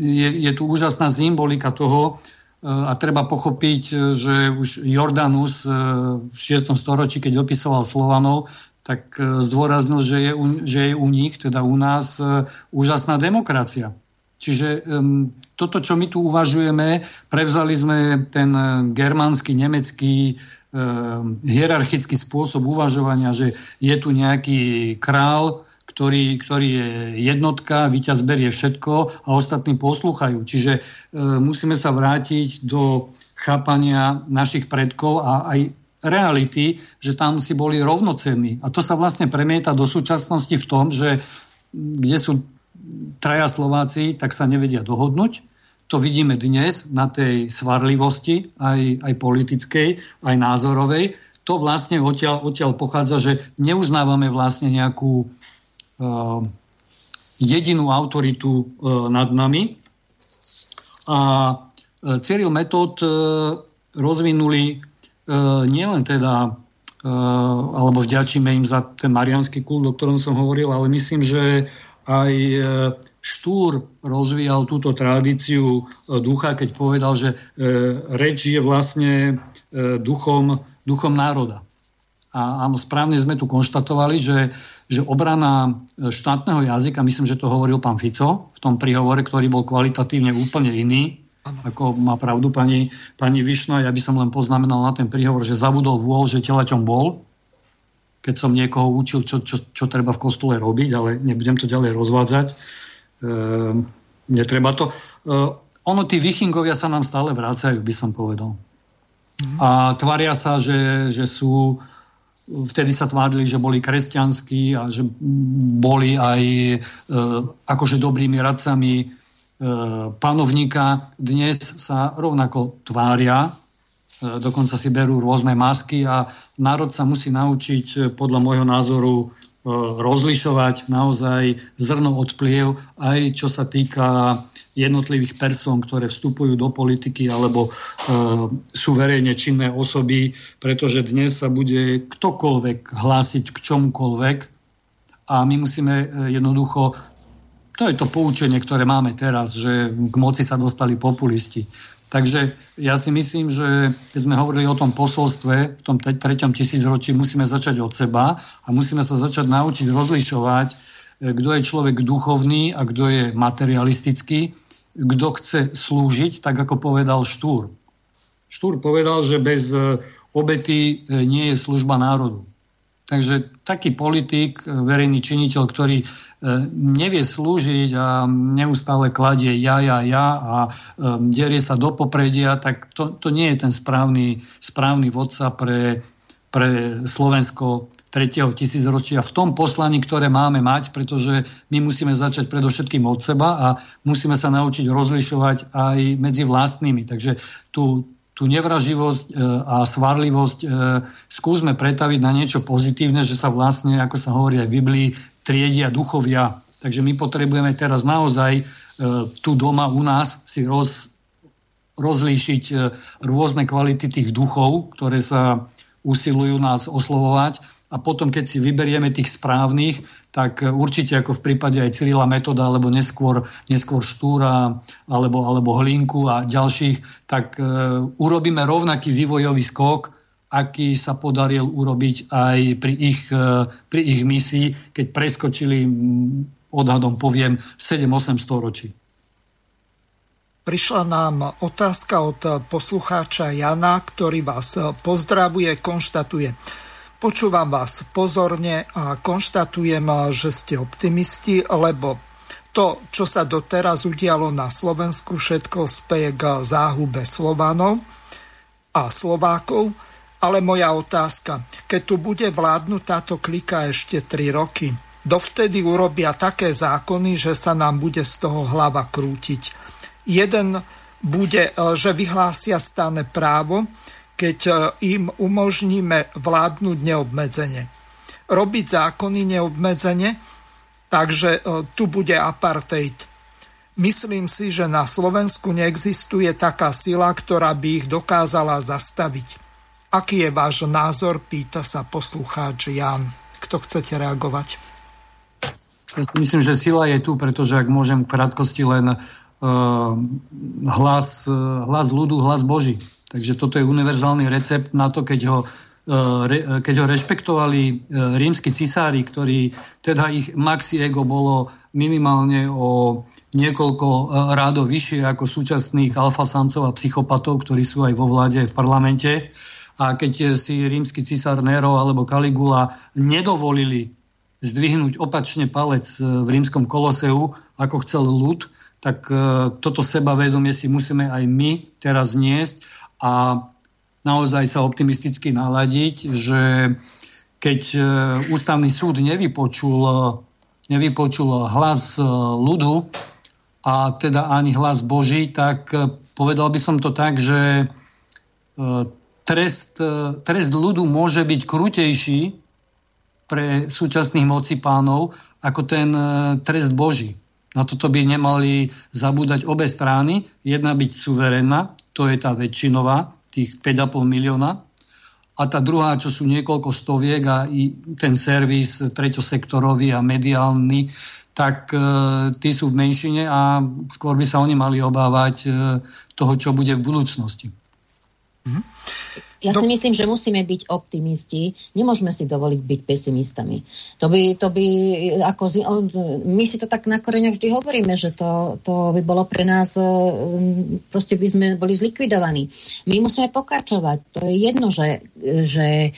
je, je tu úžasná symbolika toho a treba pochopiť, že už Jordanus v 6. storočí, keď opisoval Slovanov, tak zdôraznil, že je, že je u nich, teda u nás, úžasná demokracia. Čiže toto, čo my tu uvažujeme, prevzali sme ten eh, germánsky, nemecký um, hierarchický spôsob uvažovania, že je tu nejaký král, ktorý, ktorý je jednotka, víťaz berie všetko a ostatní poslúchajú. Čiže um, musíme sa vrátiť do chápania našich predkov a aj reality, že tam si boli rovnocenní. A to sa vlastne premieta do súčasnosti v tom, že kde sú traja Slováci, tak sa nevedia dohodnúť. To vidíme dnes na tej svarlivosti, aj, aj politickej, aj názorovej. To vlastne odtiaľ, odtiaľ pochádza, že neuznávame vlastne nejakú uh, jedinú autoritu nad nami. A Cyril Metod rozvinuli nielen teda alebo vďačíme im za ten marianský kult, o ktorom som hovoril, ale myslím, že aj Štúr rozvíjal túto tradíciu ducha, keď povedal, že reč je vlastne duchom, duchom národa. A áno, správne sme tu konštatovali, že, že obrana štátneho jazyka, myslím, že to hovoril pán Fico v tom príhovore, ktorý bol kvalitatívne úplne iný, ako má pravdu pani, pani Višna. Ja by som len poznamenal na ten príhovor, že zabudol vôľ, že telaťom bol, keď som niekoho učil, čo, čo, čo treba v kostole robiť, ale nebudem to ďalej rozvádzať. E, netreba to. E, ono, tí vichingovia sa nám stále vrácajú, by som povedal. Mhm. A tvária sa, že, že sú vtedy sa tvárili, že boli kresťanskí a že boli aj e, akože dobrými radcami e, panovníka. Dnes sa rovnako tvária, e, dokonca si berú rôzne masky a národ sa musí naučiť podľa môjho názoru rozlišovať naozaj zrno od pliev, aj čo sa týka jednotlivých person, ktoré vstupujú do politiky alebo e, sú verejne činné osoby, pretože dnes sa bude ktokoľvek hlásiť k čomukoľvek a my musíme e, jednoducho to je to poučenie, ktoré máme teraz, že k moci sa dostali populisti. Takže ja si myslím, že keď sme hovorili o tom posolstve v tom treťom tisícročí, musíme začať od seba a musíme sa začať naučiť rozlišovať, e, kto je človek duchovný a kto je materialistický kto chce slúžiť, tak ako povedal Štúr. Štúr povedal, že bez e, obety e, nie je služba národu. Takže taký politik, e, verejný činiteľ, ktorý nevie slúžiť a neustále kladie ja, ja, ja a derie sa do popredia, tak to, to nie je ten správny, správny vodca pre, pre Slovensko 3. tisícročia v tom poslaní, ktoré máme mať, pretože my musíme začať predovšetkým od seba a musíme sa naučiť rozlišovať aj medzi vlastnými. Takže tú, tú nevraživosť e, a svarlivosť e, skúsme pretaviť na niečo pozitívne, že sa vlastne, ako sa hovorí aj v Biblii, triedia duchovia. Takže my potrebujeme teraz naozaj e, tu doma u nás si roz, rozlíšiť rôzne kvality tých duchov, ktoré sa usilujú nás oslovovať a potom, keď si vyberieme tých správnych, tak určite ako v prípade aj Cyrila Metoda, alebo neskôr, neskôr Štúra, alebo, alebo Hlinku a ďalších, tak e, urobíme rovnaký vývojový skok, aký sa podaril urobiť aj pri ich, e, pri ich misii, keď preskočili, odhadom poviem, 7-8 storočí. Prišla nám otázka od poslucháča Jana, ktorý vás pozdravuje, konštatuje. Počúvam vás pozorne a konštatujem, že ste optimisti, lebo to, čo sa doteraz udialo na Slovensku, všetko speje k záhube Slovanov a Slovákov. Ale moja otázka, keď tu bude vládnuť táto klika ešte 3 roky, dovtedy urobia také zákony, že sa nám bude z toho hlava krútiť. Jeden bude, že vyhlásia stáne právo, keď e, im umožníme vládnuť neobmedzene. Robiť zákony neobmedzene, takže e, tu bude apartheid. Myslím si, že na Slovensku neexistuje taká sila, ktorá by ich dokázala zastaviť. Aký je váš názor, pýta sa poslucháč Jan. Kto chcete reagovať? Ja si myslím, že sila je tu, pretože ak môžem v krátkosti len hlas, uh, hlas ľudu, hlas Boží. Takže toto je univerzálny recept na to, keď ho, e, keď ho rešpektovali e, rímsky cisári, ktorí, teda ich maxi ego bolo minimálne o niekoľko e, rádov vyššie ako súčasných alfasamcov a psychopatov, ktorí sú aj vo vláde v parlamente. A keď si rímsky cisár Nero alebo Caligula nedovolili zdvihnúť opačne palec v rímskom koloseu, ako chcel ľud, tak toto sebavedomie si musíme aj my teraz niesť a naozaj sa optimisticky naladiť, že keď e, ústavný súd nevypočul, nevypočul hlas e, ľudu a teda ani hlas Boží, tak e, povedal by som to tak, že trest, trest ľudu môže byť krutejší pre súčasných mocipánov ako ten e, trest Boží. Na toto by nemali zabúdať obe strany. Jedna byť suverénna, to je tá väčšinová, tých 5,5 milióna. A tá druhá, čo sú niekoľko stoviek a i ten servis treťosektorový a mediálny, tak e, tí sú v menšine a skôr by sa oni mali obávať e, toho, čo bude v budúcnosti. Mm-hmm. Ja si myslím, že musíme byť optimisti. Nemôžeme si dovoliť byť pesimistami. To by, to by ako, my si to tak na koreňoch vždy hovoríme, že to, to by bolo pre nás, e, proste by sme boli zlikvidovaní. My musíme pokračovať. To je jedno, že, že e,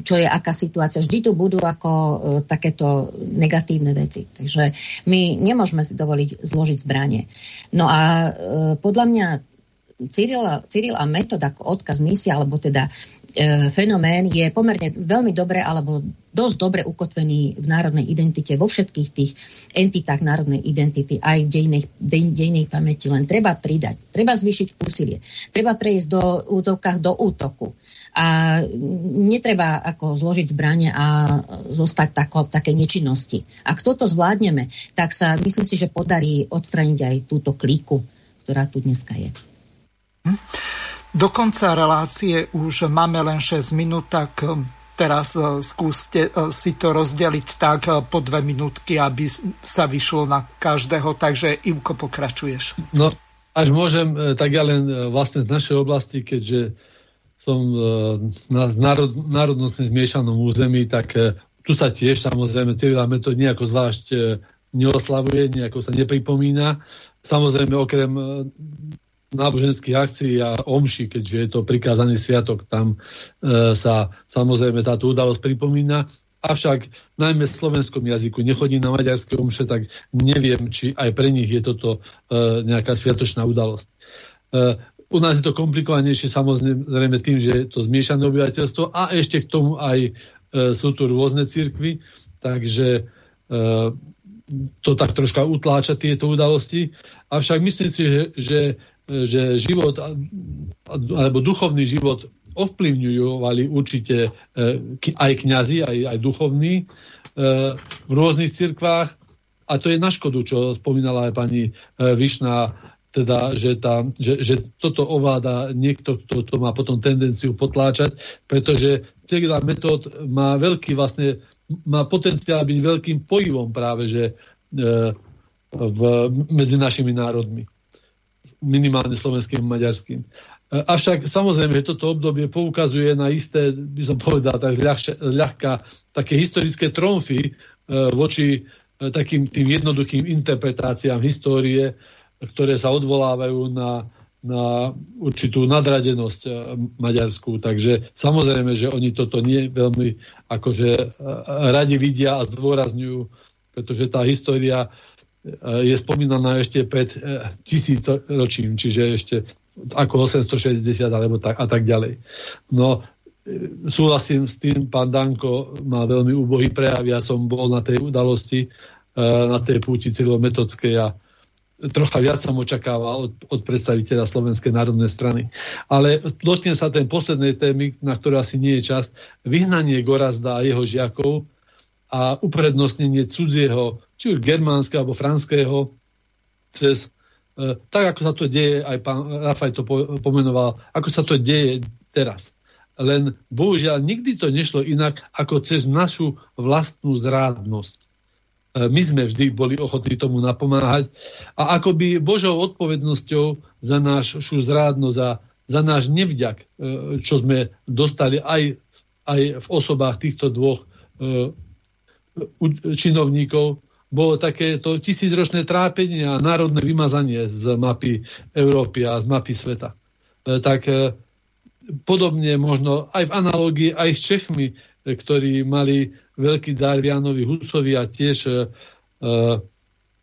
čo je aká situácia. Vždy tu budú ako e, takéto negatívne veci. Takže my nemôžeme si dovoliť zložiť zbranie. No a podľa mňa Cyril, Cyril a metód ako odkaz, misia, alebo teda e, fenomén je pomerne veľmi dobre alebo dosť dobre ukotvený v národnej identite, vo všetkých tých entitách národnej identity, aj v dejnej, dej, dejnej pamäti. Len treba pridať, treba zvýšiť úsilie, treba prejsť do údzovkách do útoku. A netreba ako zložiť zbranie a zostať tako, také nečinnosti. Ak toto zvládneme, tak sa myslím si, že podarí odstraniť aj túto klíku, ktorá tu dneska je. Hm? Do konca relácie už máme len 6 minút, tak hm, teraz hm, skúste si to rozdeliť tak po dve minútky, aby sa vyšlo na každého. Takže Ivko, pokračuješ. No, až môžem, e, tak ja len e, vlastne z našej oblasti, keďže som e, na národ, národnostne zmiešanom území, tak tu sa tiež samozrejme Cyrila to nejako zvlášť neoslavuje, nejako sa nepripomína. Samozrejme, okrem náboženských akcií a omši, keďže je to prikázaný sviatok, tam e, sa samozrejme táto udalosť pripomína. Avšak najmä v slovenskom jazyku nechodí na maďarské omše, tak neviem, či aj pre nich je toto e, nejaká sviatočná udalosť. E, u nás je to komplikovanejšie samozrejme tým, že je to zmiešané obyvateľstvo a ešte k tomu aj e, sú tu rôzne cirkvy, takže e, to tak troška utláča tieto udalosti. Avšak myslím si, že, že že život alebo duchovný život ovplyvňujúvali určite e, aj kňazi, aj, aj duchovní e, v rôznych cirkvách. A to je na škodu, čo spomínala aj pani e, Višná, teda, že, tá, že, že toto ovláda niekto, kto to má potom tendenciu potláčať, pretože celá metód má veľký vlastne, má potenciál byť veľkým pojivom práve, že v, medzi našimi národmi minimálne slovenským a maďarským. E, avšak samozrejme, že toto obdobie poukazuje na isté, by som povedal, tak ľahšia, ľahká, také historické tromfy e, voči e, takým tým jednoduchým interpretáciám histórie, ktoré sa odvolávajú na, na určitú nadradenosť maďarskú. Takže samozrejme, že oni toto nie veľmi akože radi vidia a zdôrazňujú, pretože tá história je spomínaná ešte pred eh, tisíc ročím, čiže ešte ako 860 alebo tak, a tak ďalej. No, eh, súhlasím s tým, pán Danko má veľmi úbohý prejav, ja som bol na tej udalosti, eh, na tej púti cyrilometodskej a trocha viac som očakával od, od predstaviteľa Slovenskej národnej strany. Ale dotkne sa ten poslednej témy, na ktorú asi nie je čas, vyhnanie Gorazda a jeho žiakov a uprednostnenie cudzieho, či už germánskeho alebo franského, cez, e, tak ako sa to deje, aj pán Rafaj to po, pomenoval, ako sa to deje teraz. Len bohužiaľ nikdy to nešlo inak ako cez našu vlastnú zrádnosť. E, my sme vždy boli ochotní tomu napomáhať a akoby Božou odpovednosťou za našu zrádnosť a za náš nevďak, e, čo sme dostali aj, aj v osobách týchto dvoch e, činovníkov bolo takéto tisícročné trápenie a národné vymazanie z mapy Európy a z mapy sveta. E, tak e, podobne možno aj v analógii aj s Čechmi, e, ktorí mali veľký dar Vianovi Husovi a tiež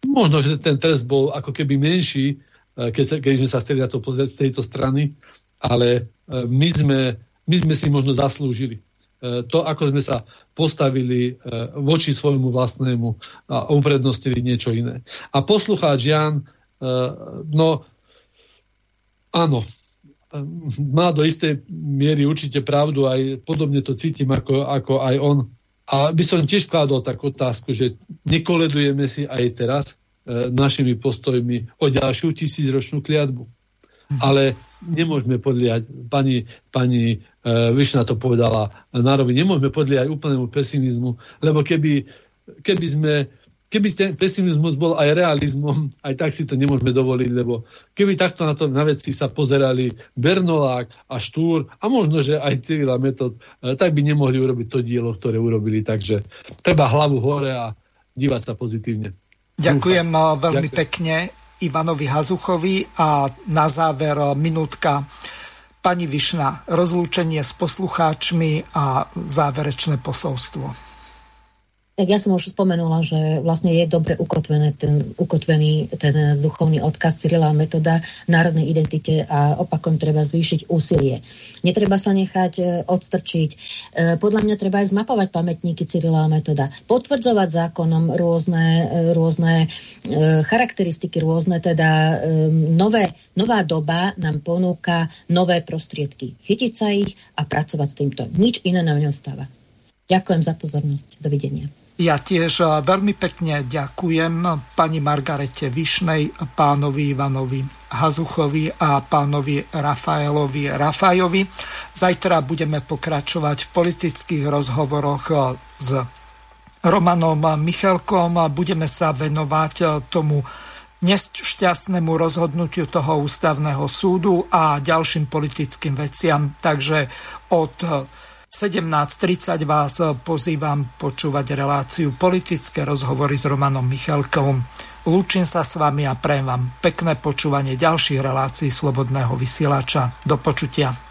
možno, že ten trest bol ako keby menší, keď, keď sme sa chceli na to pozrieť z tejto strany, ale my sme, my sme si možno zaslúžili to, ako sme sa postavili e, voči svojmu vlastnému a uprednostili niečo iné. A poslucháč Jan, e, no áno, má do istej miery určite pravdu, aj podobne to cítim ako, ako aj on, A by som tiež skladol takú otázku, že nekoledujeme si aj teraz e, našimi postojmi o ďalšiu tisícročnú kliatbu. Mhm. Ale nemôžeme podliať, pani, pani e, Vyšna to povedala Nárovi, nemôžeme podliať úplnému pesimizmu, lebo keby, keby sme keby ten pesimizmus bol aj realizmom, aj tak si to nemôžeme dovoliť, lebo keby takto na to na veci sa pozerali Bernolák a Štúr a možno, že aj Cyrila Metod, eh, tak by nemohli urobiť to dielo, ktoré urobili. Takže treba hlavu hore a dívať sa pozitívne. Ďakujem Dúfam. Veľmi Ďakujem. pekne Ivanovi Hazuchovi a na záver minútka Pani Višna, rozlúčenie s poslucháčmi a záverečné posolstvo. Tak ja som už spomenula, že vlastne je dobre ukotvený ten, ukotvený ten duchovný odkaz Cyrila metoda národnej identite a opakom treba zvýšiť úsilie. Netreba sa nechať e, odstrčiť. E, podľa mňa treba aj zmapovať pamätníky Cyrila metoda, potvrdzovať zákonom rôzne, e, rôzne charakteristiky, rôzne teda nové, nová doba nám ponúka nové prostriedky. Chytiť sa ich a pracovať s týmto. Nič iné nám neostáva. Ďakujem za pozornosť. Dovidenia. Ja tiež eh, veľmi pekne ďakujem pani Margarete Višnej, pánovi Ivanovi Hazuchovi a pánovi Rafaelovi Rafajovi. Zajtra budeme pokračovať v politických rozhovoroch eh, s Romanom Michalkom budeme sa venovať eh, tomu nešťastnému rozhodnutiu toho ústavného súdu a ďalším politickým veciam. Takže od 17.30 vás pozývam počúvať reláciu politické rozhovory s Romanom Michalkom. Lúčim sa s vami a prajem vám pekné počúvanie ďalších relácií Slobodného vysielača. Do počutia.